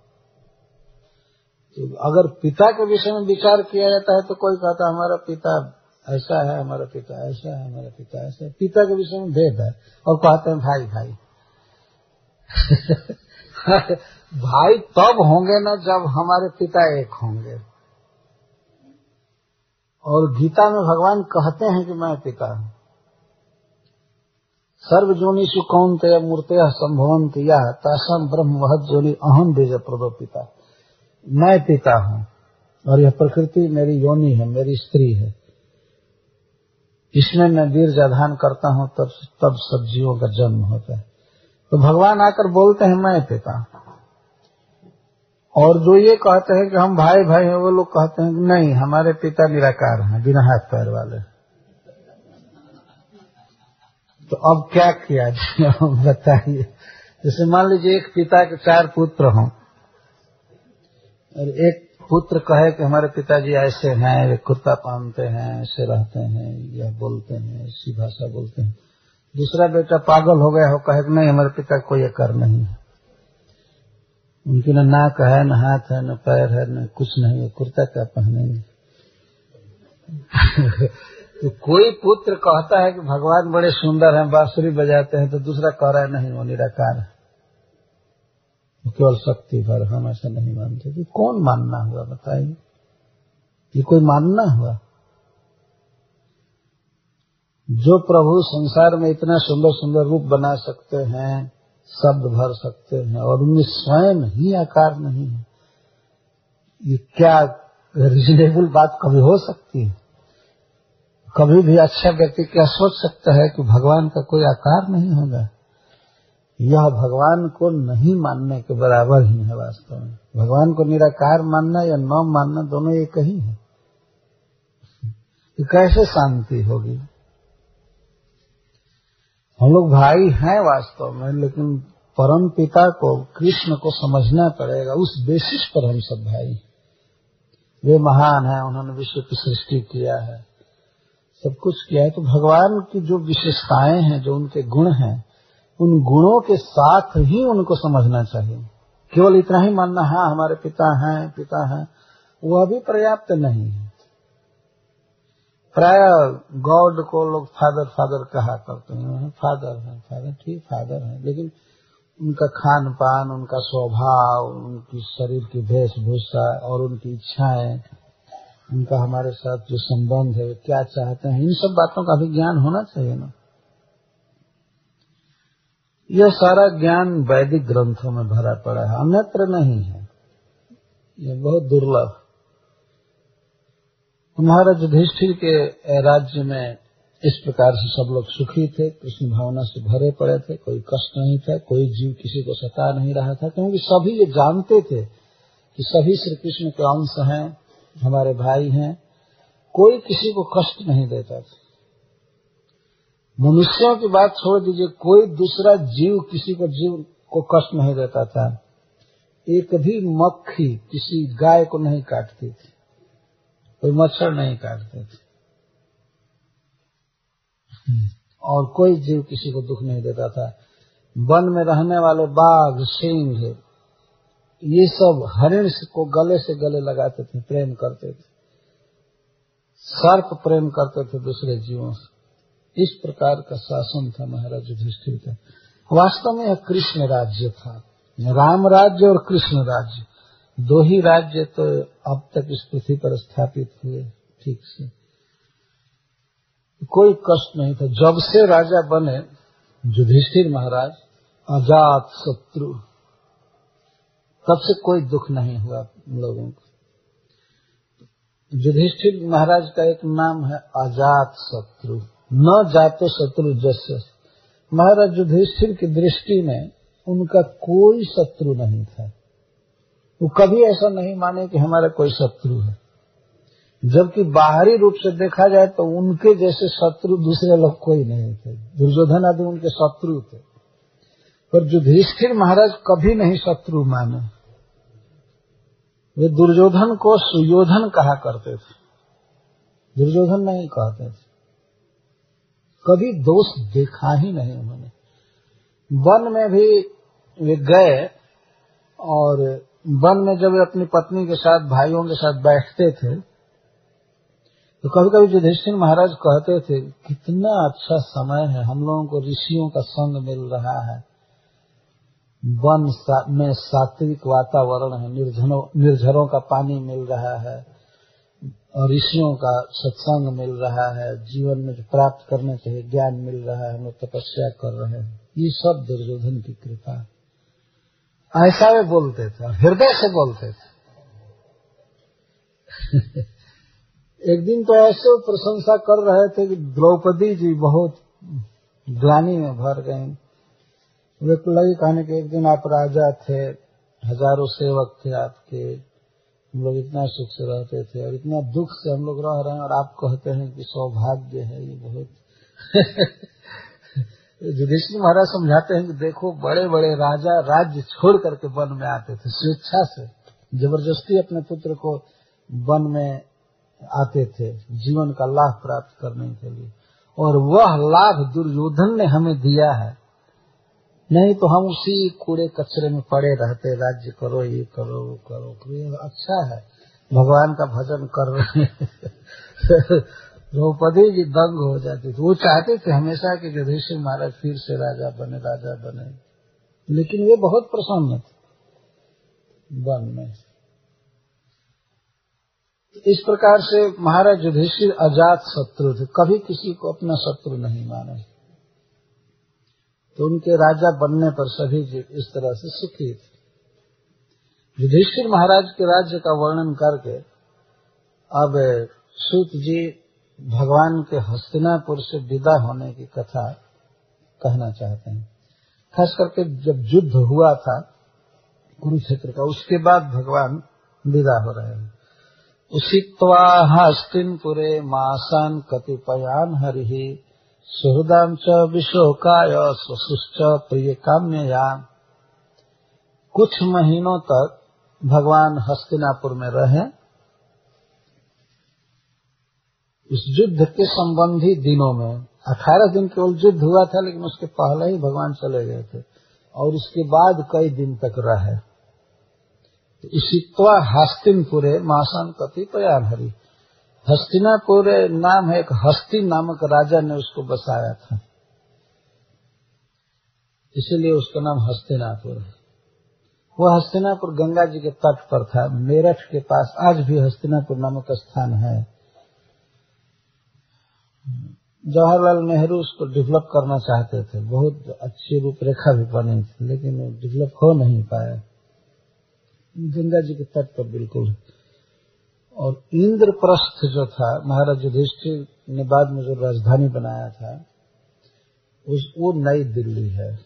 तो अगर पिता के विषय में विचार किया जाता है तो कोई कहता हमारा पिता ऐसा है, हमारा पिता ऐसा है, हमारा पिता ऐसा है। पिता के विषय में भेद है और कहते हैं, भाई भाई। <laughs> भाई तब होंगे ना जब हमारे पिता एक होंगे। और गीता में भगवान कहते हैं कि मैं पिता हूँ। सर्वजोनिषु कौन तय मूर्त संभवंत या तासम ब्रह्म वह जोनि अहम बीज प्रदो पिता मैं पिता हूँ और यह प्रकृति मेरी योनि है, मेरी स्त्री है। इसमें मैं वीर जाधान करता हूँ, तब तब सब्जियों का जन्म होता है। तो भगवान आकर बोलते हैं, मैं पिता। और जो ये कहते हैं कि हम भाई भाई हैं, वो लोग कहते हैं कि नहीं, हमारे पिता निराकार हैं, बिना हाथ पैर वाले। तो अब क्या किया <laughs> बताइए। जैसे मान लीजिए एक पिता के चार पुत्र हों, और एक पुत्र कहे कि हमारे पिताजी ऐसे हैं, वे कुत्ता पानते हैं, ऐसे रहते हैं या बोलते हैं, ऐसी भाषा बोलते हैं। दूसरा बेटा पागल हो गया हो, कहे कि नहीं, हमारे पिता कोई कर नहीं है। उनकी न नाक है, न हाथ है, न पैर है, न कुछ नहीं है, कुर्ता क्या पहनेंगे? <laughs> तो कोई पुत्र कहता है कि भगवान बड़े सुंदर हैं, बांसुरी बजाते हैं तो दूसरा कह रहा है, नहीं, वो निराकार है। केवल शक्ति भर, हम ऐसा नहीं मानते। कि कौन मानना हुआ, बताइए। ये कोई मानना हुआ? जो प्रभु संसार में इतना सुंदर सुंदर रूप बना सकते हैं, शब्द भर सकते हैं, और उनमें स्वयं ही आकार नहीं है, ये क्या रिजनेबल बात कभी हो सकती है? कभी भी अच्छा व्यक्ति क्या सोच सकता है कि भगवान का कोई आकार नहीं होगा? यह भगवान को नहीं मानने के बराबर ही है वास्तव में। भगवान को निराकार मानना या न मानना दोनों एक ही है। तो कैसे शांति होगी? हम लोग भाई हैं वास्तव में, लेकिन परम पिता को, कृष्ण को समझना पड़ेगा। उस बेसिस पर हम सब भाई वे महान हैं, उन्होंने विश्व की सृष्टि किया है। सब कुछ किया है तो भगवान की जो विशेषताएँ हैं, जो उनके गुण हैं, उन गुणों के साथ ही उनको समझना चाहिए। केवल इतना ही मानना हाँ हमारे पिता हैं पिता हैं। वह भी पर्याप्त नहीं है। प्राय गॉड को लोग फादर फादर कहा करते हैं। फादर है, फादर, ठीक, फादर है, लेकिन उनका खान पान उनका स्वभाव, उनकी शरीर की वेशभूषा और उनकी इच्छाएँ उनका हमारे साथ जो संबंध है, क्या चाहते हैं, इन सब बातों का भी ज्ञान होना चाहिए ना। यह सारा ज्ञान वैदिक ग्रंथों में भरा पड़ा है, अन्यत्र नहीं है। यह बहुत दुर्लभ। महाराज युधिष्ठिर के राज्य में इस प्रकार से सब लोग सुखी थे, कृष्ण भावना से भरे पड़े थे, कोई कष्ट नहीं था, कोई जीव किसी को सता नहीं रहा था, क्योंकि सभी ये जानते थे कि सभी श्री कृष्ण के अंश हैं हमारे भाई हैं, कोई किसी को कष्ट नहीं देता था। मनुष्यों की बात छोड़ दीजिए, कोई दूसरा जीव किसी को जीव को कष्ट नहीं देता था। एक भी मक्खी किसी गाय को नहीं काटती थी, कोई मच्छर नहीं काटते थे। और कोई जीव किसी को दुख नहीं देता था। वन में रहने वाले बाघ, सिंह ये सब हरिण को गले से गले लगाते थे, प्रेम करते थे। सर्प प्रेम करते थे दूसरे जीवों से। इस प्रकार का शासन था महाराज युधिष्ठिर का। वास्तव में यह कृष्ण राज्य था। राम राज्य और कृष्ण राज्य। दो ही राज्य तो अब तक इस पृथ्वी पर स्थापित हुए, ठीक से। कोई कष्ट नहीं था। जब से राजा बने, युधिष्ठिर महाराज, अजात शत्रु। तब से कोई दुख नहीं हुआ लोगों को। युधिष्ठिर महाराज का एक नाम है अजात शत्रु। न जातो शत्रु जस्य महाराज युधिष्ठिर की दृष्टि में उनका कोई शत्रु नहीं था। वो कभी ऐसा नहीं माने कि हमारा कोई शत्रु है। जबकि बाहरी रूप से देखा जाए तो उनके जैसे शत्रु दूसरे लोग कोई नहीं थे। दुर्योधन आदि उनके शत्रु थे। पर युधिष्ठिर महाराज कभी नहीं शत्रु माने। वे दुर्योधन को सुयोधन कहा करते थे। दुर्योधन नहीं कहते थे। कभी दोष देखा ही नहीं उन्होंने। वन में भी वे गए और वन में जब वे अपनी पत्नी के साथ, भाइयों के साथ बैठते थे तो कभी कभी युधिष्ठिर महाराज कहते थे, कितना अच्छा समय है, हम लोगों को ऋषियों का संग मिल रहा है। वन में सात्विक वातावरण है, निर्जनों निर्झरों का पानी मिल रहा है ऋषियों का सत्संग मिल रहा है, जीवन में जो प्राप्त करने चाहिए ज्ञान मिल रहा है, हम लोग तपस्या कर रहे हैं। ये सब दुर्योधन की कृपा ऐसा वे बोलते थे, हृदय से बोलते थे। <laughs> एक दिन तो ऐसे प्रशंसा कर रहे थे कि द्रौपदी जी बहुत ग्लानी में भर गई। वे लगे कहने के एक दिन आप राजा थे, हज़ारों सेवक थे आपके, हम लोग इतना सुख से रहते थे और इतना दुख से हम लोग रह रहे हैं और आप कहते हैं कि सौभाग्य है ये बहुत। <laughs> युधिष्ठिर महाराज समझाते हैं कि देखो बड़े बड़े राजा राज्य छोड़ करके वन में आते थे, स्वेच्छा से, ज़बरदस्ती अपने पुत्र को वन में आते थे, जीवन का लाभ प्राप्त करने के लिए। और वह लाभ दुर्योधन ने हमें दिया है। नहीं तो हम उसी कूड़े कचरे में पड़े रहते राज्य करो ये करो वो करो, करो अच्छा है। भगवान का भजन कर रहे <laughs> द्रौपदी जी दंग हो जाती थी। वो चाहते थे हमेशा कि युधिष्ठिर महाराज फिर से राजा बने राजा बने। लेकिन वे बहुत प्रसन्न थे। वन में। इस प्रकार से महाराज युधिष्ठिर अजात शत्रु थे। कभी किसी को अपना शत्रु नहीं माने। तो उनके राजा बनने पर सभी जीव इस तरह से सुखी थे। युधिष्ठिर महाराज के राज्य का वर्णन करके अब सूत जी भगवान के हस्तिनापुर से विदा होने की कथा कहना चाहते हैं। खास करके जब युद्ध हुआ था कुरुक्षेत्र का, उसके बाद भगवान विदा हो रहे हैं। उषित्वा हस्तिनपुरे मासान कतिपयान हरि सुहृदाम च विशोकाय स्वसुश्च प्रिय काम्ययान कुछ महीनों तक भगवान हस्तिनापुर में रहे। इस युद्ध के संबंधी दिनों में, अठारह दिन केवल युद्ध हुआ था, लेकिन उसके पहले ही भगवान चले गए थे, और उसके बाद कई दिन तक रहे। इसी हस्तिनपुरे मासान कति प्रयाण हरी हस्तिनापुर नाम है एक हस्ती नामक राजा ने उसको बसाया था। इसीलिए उसका नाम हस्तिनापुर है। वह हस्तिनापुर गंगा जी के तट पर था। मेरठ के पास आज भी हस्तिनापुर नामक स्थान है। जवाहरलाल नेहरू उसको डेवलप करना चाहते थे। बहुत अच्छी रूपरेखा भी बनी थी, लेकिन डेवलप हो नहीं पाया। गंगा जी के तट पर बिल्कुल और इंद्रप्रस्थ जो था, महाराज युधिष्ठिर ने बाद में जो राजधानी बनाया था, उस, वो नई दिल्ली है,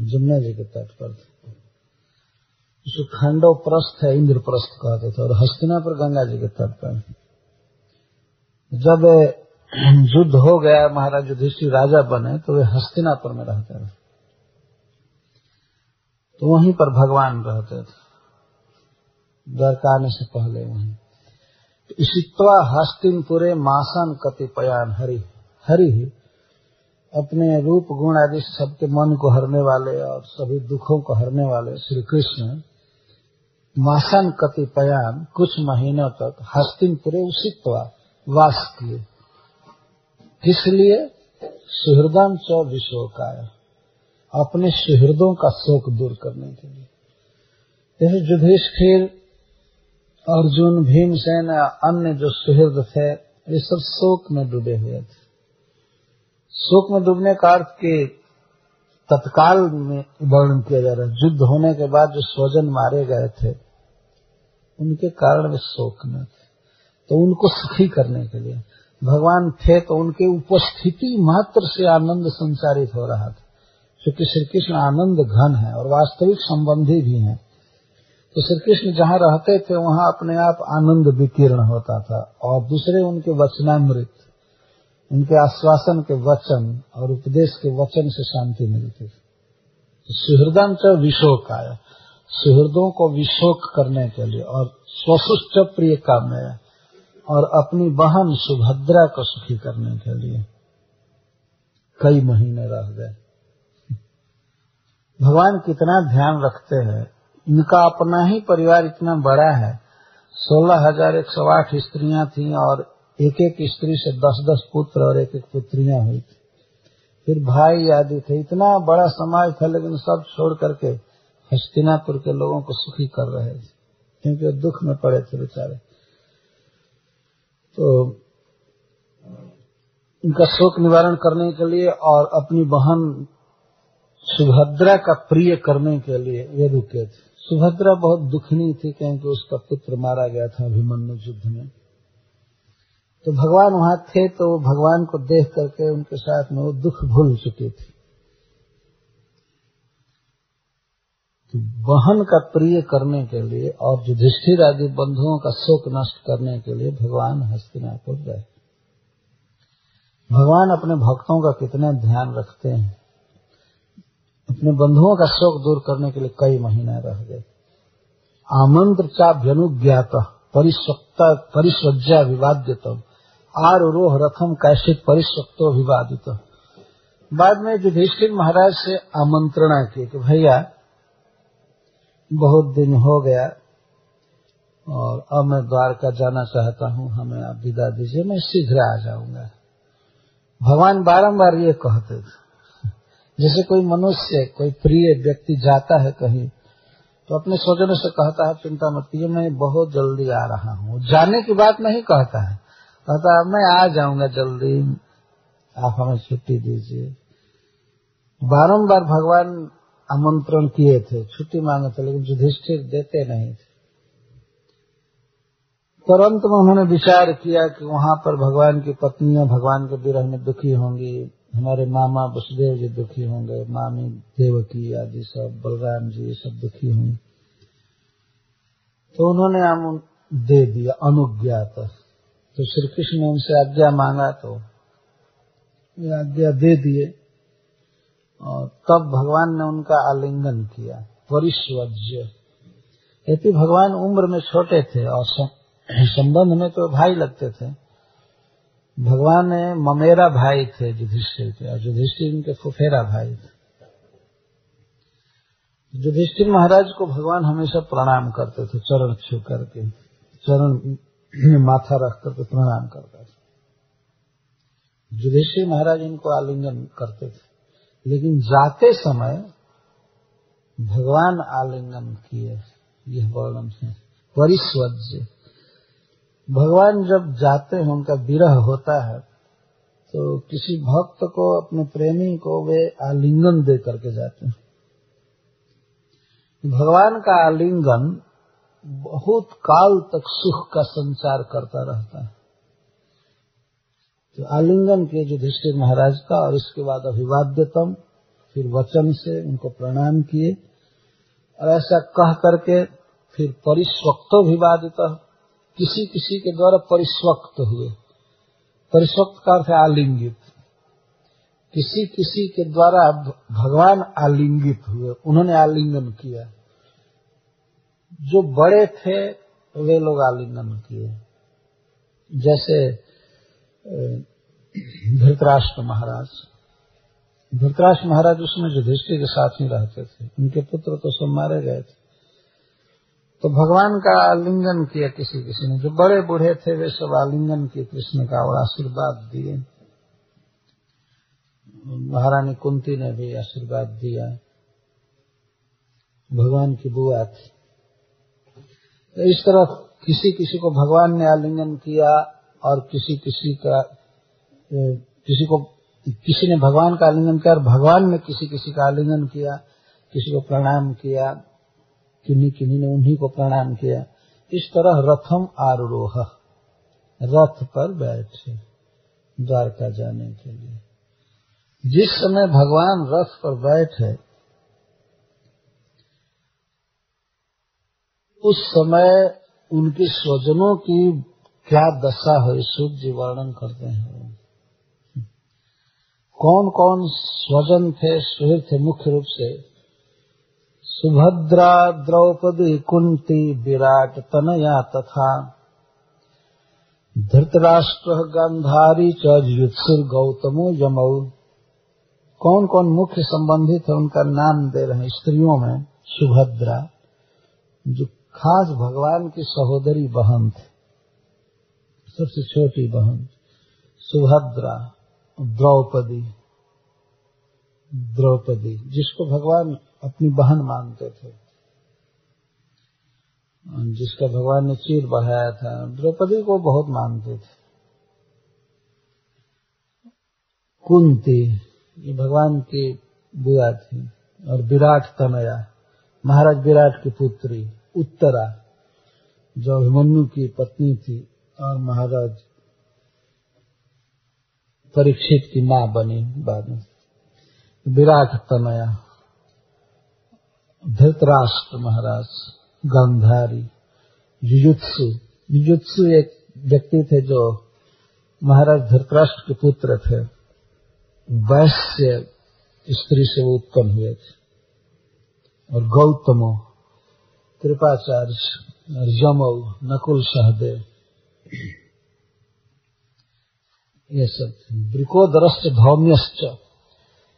जमुना जी के तट पर उसको खंडो प्रस्थ है इंद्रप्रस्थ कहते थे और हस्तिना पर गंगा जी के तट पर। जब युद्ध हो गया, महाराज युधिष्ठिर राजा बने तो वे हस्तिनापुर में रहते थे। तो वहीं पर भगवान रहते थे। द्वारका आने से पहले वहीं तो इसित्वा हस्तिनपुरे मासन कतिपयान हरि हरि अपने रूप गुण आदि सबके मन को हरने वाले और सभी दुखों को हरने वाले श्री कृष्ण मासन कतिपयान कुछ महीनों तक हस्तिनपुरे उसित्वा वास किए। किस लिए सुहृदम च विशोकाय, अपने सुहृदों का शोक दूर करने के लिए। जैसे युधिष्ठिर अर्जुन, भीमसेन, अन्य जो सुहृद थे ये सब शोक में डूबे हुए थे। शोक में डूबने का अर्थ के तत्काल में वर्णन किया जा रहा है। युद्ध होने के बाद जो स्वजन मारे गए थे, उनके कारण वे शोक में थे। तो उनको सुखी करने के लिए, भगवान थे तो उनके उपस्थिति मात्र से आनंद संचारित हो रहा था। क्योंकि श्री कृष्ण आनंद घन है और वास्तविक संबंधी भी हैं। तो श्री कृष्ण जहाँ रहते थे, वहाँ अपने आप आनंद विकीर्ण होता था और दूसरे उनके वचनामृत, उनके आश्वासन के वचन और उपदेश के वचन से शांति मिलती थी। तो सुहृदम च विशोक आया सुहृदों को विशोक करने के लिए और स्वसुष्ट प्रिय काम में और अपनी बहन सुभद्रा को सुखी करने के लिए कई महीने रह गए। <laughs> भगवान कितना ध्यान रखते हैं। इनका अपना ही परिवार इतना बड़ा है। सोलह हज़ार एक सौ आठ स्त्रियाँ थी और एक एक स्त्री से दस दस पुत्र और एक एक पुत्रियाँ हुई थी। फिर भाई आदि थे। इतना बड़ा समाज था, लेकिन सब छोड़ करके हस्तिनापुर के लोगों को सुखी कर रहे थे, क्योंकि वो दुख में पड़े थे बेचारे। तो इनका शोक निवारण करने के लिए और अपनी बहन सुभद्रा का प्रिय करने के लिए वे रुके थे। सुभद्रा बहुत दुखनी थी क्योंकि उसका पुत्र मारा गया था अभिमन्यु युद्ध में। तो भगवान वहाँ थे तो वो भगवान को देख करके उनके साथ में वो दुख भूल चुकी थी। तो बहन का प्रिय करने के लिए और युधिष्ठिर आदि बंधुओं का शोक नष्ट करने के लिए भगवान हस्तिनापुर गए। भगवान अपने भक्तों का कितना ध्यान रखते हैं। अपने बंधुओं का शोक दूर करने के लिए कई महीने रह गए। आमंत्र चाभ्यनुज्ञात परिस्वक्ता परिस्वज्जा विवाद्यतम आरोह रथम कैशित परिस्वक्तो विवादित। बाद में युधिष्ठिर महाराज से आमंत्रणा की कि भैया, बहुत दिन हो गया और अब मैं द्वारका जाना चाहता हूँ, हमें आप विदा दीजिए, मैं शीघ्र आ जाऊँगा। भगवान बारंबार ये कहते थे। जैसे कोई मनुष्य, कोई प्रिय व्यक्ति जाता है कहीं तो अपने स्वजनों से कहता है, चिंता मत कीजिए मैं बहुत जल्दी आ रहा हूँ। जाने की बात नहीं कहता है। कहता है, मैं आ जाऊँगा जल्दी, आप हमें छुट्टी दीजिए। बारंबार भगवान आमंत्रण किए थे, छुट्टी मांगे थे, लेकिन युधिष्ठिर देते नहीं थे। तुरंत में उन्होंने विचार किया कि वहाँ पर भगवान की पत्नियाँ, भगवान के विरह में दुखी होंगी। हमारे मामा वसुदेव जी दुखी होंगे, मामी देवकी, आदि सब, बलराम जी सब दुखी होंगे। तो उन्होंने हम दे दिया अनुज्ञात तो श्री कृष्ण ने उनसे आज्ञा मांगा तो ये आज्ञा दे दिए और तब भगवान ने उनका आलिंगन किया परिस्वज्य यदि भगवान उम्र में छोटे थे और संबंध में तो भाई लगते थे भगवान ममेरा भाई थे, युधिष्ठिर के, और युधिष्ठिर उनके फुफेरा भाई थे। युधिष्ठिर महाराज को भगवान हमेशा प्रणाम करते थे, चरण छू करके, चरण में माथा रख करके प्रणाम करता था। युधिष्ठिर महाराज इनको आलिंगन करते थे, लेकिन जाते समय भगवान आलिंगन किए, यह वर्णन है, परिस्वज्य। भगवान जब जाते हैं, उनका विरह होता है तो किसी भक्त को, अपने प्रेमी को वे आलिंगन दे करके जाते हैं। भगवान का आलिंगन बहुत काल तक सुख का संचार करता रहता है। तो आलिंगन के युधिष्ठिर महाराज का और इसके बाद अभिवाद्यतम, फिर वचन से उनको प्रणाम किए, और ऐसा कह करके फिर परिस्वक्तो विवादित किसी किसी के द्वारा परिस्वक्त हुए। परिस्वक्त का अर्थ आलिंगित। किसी किसी के द्वारा भगवान आलिंगित हुए, उन्होंने आलिंगन किया। जो बड़े थे, वे लोग आलिंगन किए। जैसे धृतराष्ट्र महाराज। धृतराष्ट्र महाराज उसमें युधिष्ठिर के साथ ही रहते थे। उनके पुत्र तो सब मारे गए थे। तो भगवान का आलिंगन किया किसी किसी ने। जो बड़े बूढ़े थे, वे सब आलिंगन किए कृष्ण का और आशीर्वाद दिए। महारानी कुंती ने भी आशीर्वाद दिया। भगवान की बुआ थी। तो इस तरह किसी किसी को भगवान ने आलिंगन किया और किसी किसी का किसी को, किसी ने भगवान का आलिंगन किया और भगवान ने किसी किसी का आलिंगन किया, किसी को प्रणाम किया। किन्हीं किन्हीं ने उन्हीं को प्रणाम किया। इस तरह रथम आरोह रथ पर बैठे द्वारका जाने के लिए। जिस समय भगवान रथ पर बैठे, उस समय उनके स्वजनों की क्या दशा हुई शुद्ध जी वर्णन करते हैं। कौन कौन स्वजन थे, सुहृद थे, मुख्य रूप से सुभद्रा द्रौपदी कुंती विराट तनया तथा धृतराष्ट्र गांधारी चुत्सुर गौतमो यमऊ कौन कौन मुख्य संबंधित है उनका नाम दे रहे हैं स्त्रियों में? सुभद्रा, जो खास भगवान की सहोदरी बहन थी, सबसे छोटी बहन। सुभद्रा, द्रौपदी द्रौपदी, जिसको भगवान अपनी बहन मानते थे। जिसका भगवान ने चीर बढ़ाया था, द्रौपदी को बहुत मानते थे। कुंती, ये भगवान की बुआ थी, और विराट तनया, महाराज विराट की पुत्री, उत्तरा, जो अभिमन्यु की पत्नी थी, और महाराज परीक्षित की माँ बनी बाद में। विराट तनया। धृतराष्ट्र महाराज, गंधारी युजुत्सु युजुत्सु एक व्यक्ति थे जो महाराज धृतराष्ट्र के पुत्र थे। वैश्य स्त्री से वो उत्पन्न हुए थे। और गौतमो कृपाचार्य यमो, नकुल सहदेव ये सब ब्रिकोदरस्य भौम्यश्च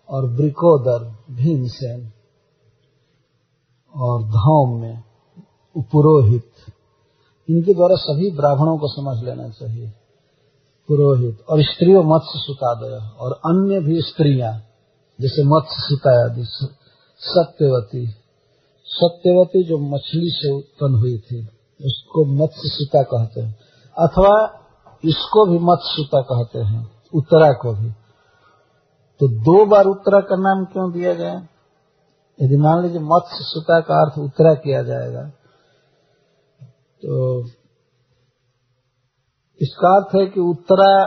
और ब्रिकोदर भीमसेन। और धाम में पुरोहित। इनके द्वारा सभी ब्राह्मणों को समझ लेना चाहिए। पुरोहित और स्त्रियों मत्स्य सुतादय और अन्य भी स्त्रियाँ, जैसे मत्स्य सुता आदि सत्यवती। सत्यवती जो मछली से उत्पन्न हुई थी, उसको मत्स्य सुता कहते हैं। अथवा इसको भी मत्स्य सुता कहते हैं, उत्तरा को भी। तो दो बार उत्तरा का नाम क्यों दिया गया? यदि मान लीजिए मत्स्य सुता का अर्थ उत्तरा किया जाएगा तो इसका अर्थ है कि उत्तरा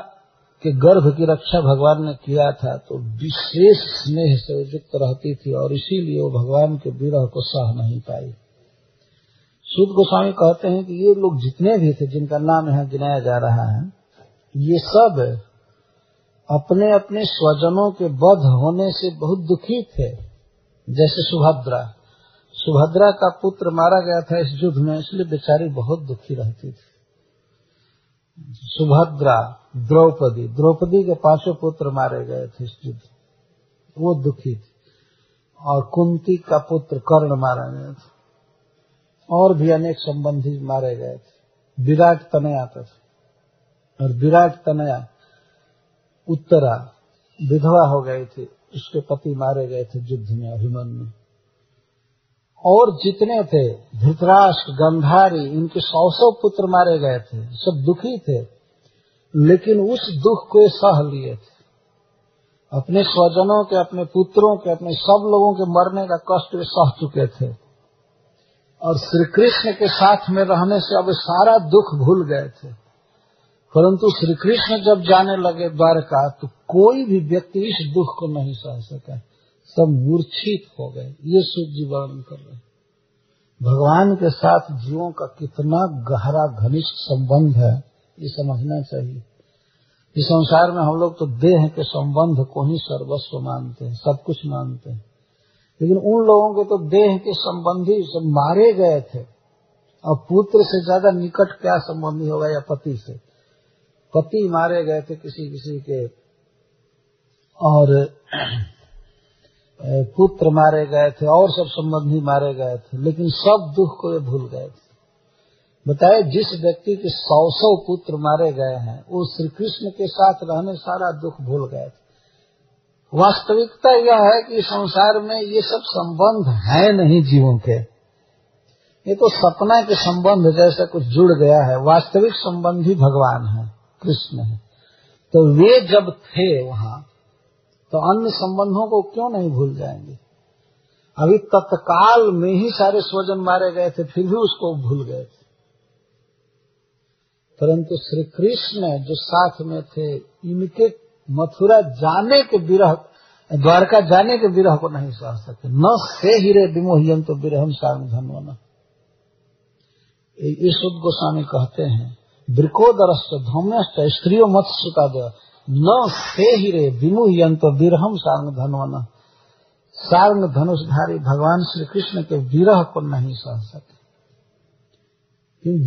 के गर्भ की रक्षा भगवान ने किया था तो विशेष स्नेह से युक्त रहती थी और इसीलिए वो भगवान के विरह को सह नहीं पाई। सुद गोस्वामी कहते हैं कि ये लोग जितने भी थे, जिनका नाम यहाँ गिनाया जा रहा है, ये सब अपने अपने स्वजनों के बध होने से बहुत दुखी थे। जैसे सुभद्रा। सुभद्रा का पुत्र मारा गया था इस युद्ध में, इसलिए बेचारी बहुत दुखी रहती थी। सुभद्रा, द्रौपदी द्रौपदी के पाँचों पुत्र मारे गए थे इस युद्ध वो दुखी थी। और कुंती का पुत्र कर्ण मारा गया था। और भी अनेक संबंधी मारे गए थे। विराट तनया था। और विराट तनया उत्तरा, विधवा हो गई थी। उसके पति मारे गए थे युद्ध में अभिमन्यु। और जितने थे, धृतराष्ट्र, गंधारी, इनके सौ सौ पुत्र मारे गए थे, सब दुखी थे। लेकिन उस दुख को सह लिए थे। अपने स्वजनों के, अपने पुत्रों के, अपने सब लोगों के मरने का कष्ट वे सह चुके थे। और श्री कृष्ण के साथ में रहने से अब सारा दुख भूल गए थे। परंतु श्री कृष्ण जब जाने लगे द्वारका तो कोई भी व्यक्ति इस दुख को नहीं सह सका। सब मूर्छित हो गए। ये सूर्य वर्णन कर रहे भगवान के साथ जीवों का कितना गहरा घनिष्ठ संबंध है, ये समझना चाहिए। इस संसार में हम लोग तो देह के संबंध को ही सर्वस्व मानते हैं, सब कुछ मानते हैं। लेकिन उन लोगों के तो देह के संबंधी सब मारे गए थे। और पुत्र से ज़्यादा निकट क्या संबंधी होगा या पति से? पति मारे गए थे किसी किसी के। और पुत्र मारे गए थे, और सब संबंधी मारे गए थे, लेकिन सब दुख को वे भूल गए थे। बताए, जिस व्यक्ति के सौ सौ पुत्र मारे गए हैं, वो श्री कृष्ण के साथ रहने सारा दुख भूल गए थे। वास्तविकता यह है कि संसार में ये सब संबंध है नहीं जीवों के। ये तो सपना के संबंध जैसा कुछ जुड़ गया है, वास्तविक संबंधी भगवान है। कृष्ण है। तो वे जब थे वहाँ तो अन्य संबंधों को क्यों नहीं भूल जाएँगे? अभी तत्काल में ही सारे स्वजन मारे गए थे, फिर भी उसको भूल गए थे। परंतु श्री कृष्ण जो साथ में थे, इनके मथुरा जाने के विरह, द्वारका जाने के विरह को नहीं सह सकते न से हिरे विमोहियन तो विरहम साम धनवना ईश्वर गोस्वामी कहते हैं धौम्यस्त स्त्रियों मत सुता दे न से ही रे विमुहयंत विरहम सारंग धनवन सारंग धनुषधारी भगवान श्री कृष्ण के विरह को नहीं सह सके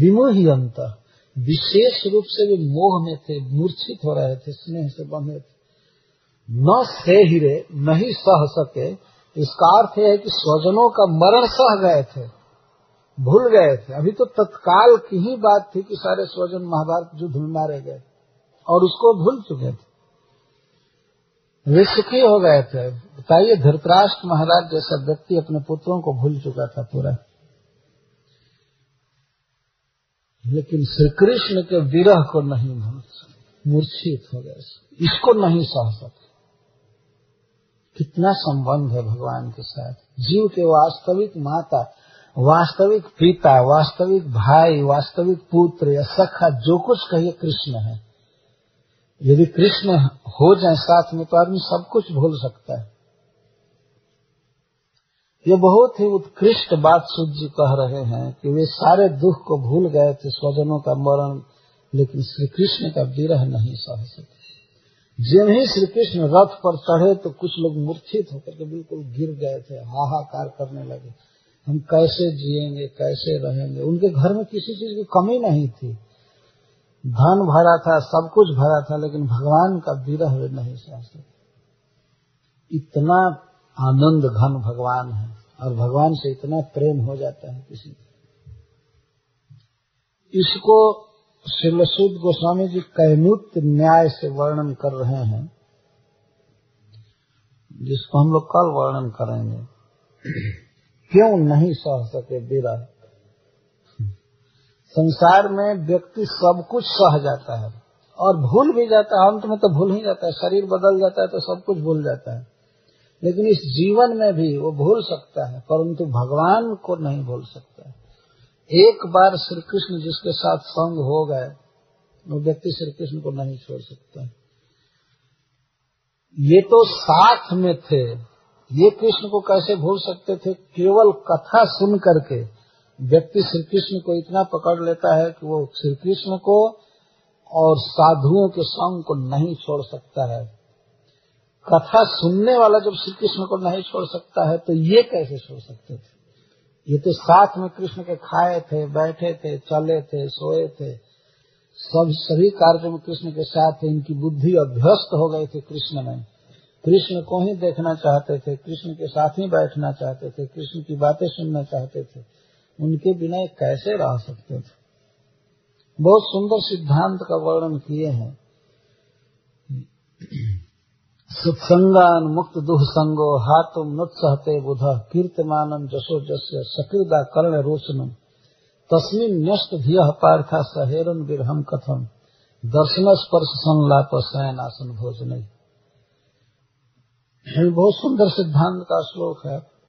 विमुहयंत विशेष रूप से वे मोह में थे, मूर्छित हो रहे थे, स्नेह से बंधे थे। न से ही रे नहीं सह सके। इसका अर्थ है कि स्वजनों का मरण सह गए थे। भूल गए थे। अभी तो तत्काल की ही बात थी कि सारे स्वजन महाभारत युद्ध में मारे गए और उसको भूल चुके थे। वे सुखी हो गए थे। बताइए, धृतराष्ट्र महाराज जैसा व्यक्ति अपने पुत्रों को भूल चुका था पूरा। लेकिन श्री कृष्ण के विरह को नहीं भूल सकते। मूर्छित हो गए इसको नहीं सह सके कितना संबंध है भगवान के साथ। जीव के वास्तविक माता वास्तविक पिता, वास्तविक भाई, वास्तविक पुत्र या सखा, जो कुछ कहिए कृष्ण है। यदि कृष्ण हो जाए, साथ में तो आदमी सब कुछ भूल सकता है। ये बहुत ही उत्कृष्ट बात सूर्य जी कह रहे हैं कि वे सारे दुख को भूल गए थे, स्वजनों का मरण, लेकिन श्री कृष्ण का विरह नहीं सह सके। जब ही श्री कृष्ण रथ पर चढ़े तो कुछ लोग मूर्छित होकर के बिल्कुल गिर गए थे, हाहाकार करने लगे। हम कैसे जिएँगे, कैसे रहेंगे? उनके घर में किसी चीज़ की कमी नहीं थी। धन भरा था, सब कुछ भरा था, लेकिन भगवान का विरह नहीं सह सके इतना आनंद घन भगवान है, और भगवान से इतना प्रेम हो जाता है किसी इसको शिलसुद गोस्वामी जी कैमुत न्याय से वर्णन कर रहे हैं, जिसको हम लोग कल वर्णन करेंगे। क्यों नहीं सह सके विरह? संसार में व्यक्ति सब कुछ सह जाता है और भूल भी जाता है। अंत में तो भूल ही जाता है। शरीर बदल जाता है तो सब कुछ भूल जाता है। लेकिन इस जीवन में भी वो भूल सकता है, परंतु भगवान को नहीं भूल सकता एक बार श्री कृष्ण जिसके साथ संग हो गए, वो व्यक्ति श्री कृष्ण को नहीं छोड़ सकता ये तो साथ में थे ये कृष्ण को कैसे भूल सकते थे? केवल कथा सुन करके व्यक्ति श्री कृष्ण को इतना पकड़ लेता है कि वो श्री कृष्ण को और साधुओं के संग को नहीं छोड़ सकता है। कथा सुनने वाला जब श्री कृष्ण को नहीं छोड़ सकता है तो ये कैसे छोड़ सकते थे? ये तो साथ में कृष्ण के खाए थे, बैठे थे, चले थे, सोए थे। सब सभी कार्य में कृष्ण के साथ इनकी बुद्धि अभ्यस्त हो गई थी कृष्ण में। कृष्ण को ही देखना चाहते थे, कृष्ण के साथ ही बैठना चाहते थे, कृष्ण की बातें सुनना चाहते थे, उनके बिना कैसे रह सकते थे? बहुत सुंदर सिद्धांत का वर्णन किए हैं। सत्संगान मुक्त दुह संगो हाथुम नुत्सहते बुध कीर्तमानम जसो जस्य, सकृदा कर्ण रोशनम तस्मिन न्यस्त धिय पार्था सहेरन बिरहम कथम। दर्शन स्पर्श संलाप शयन आसन भोजन। बहुत सुंदर सिद्धांत का श्लोक है।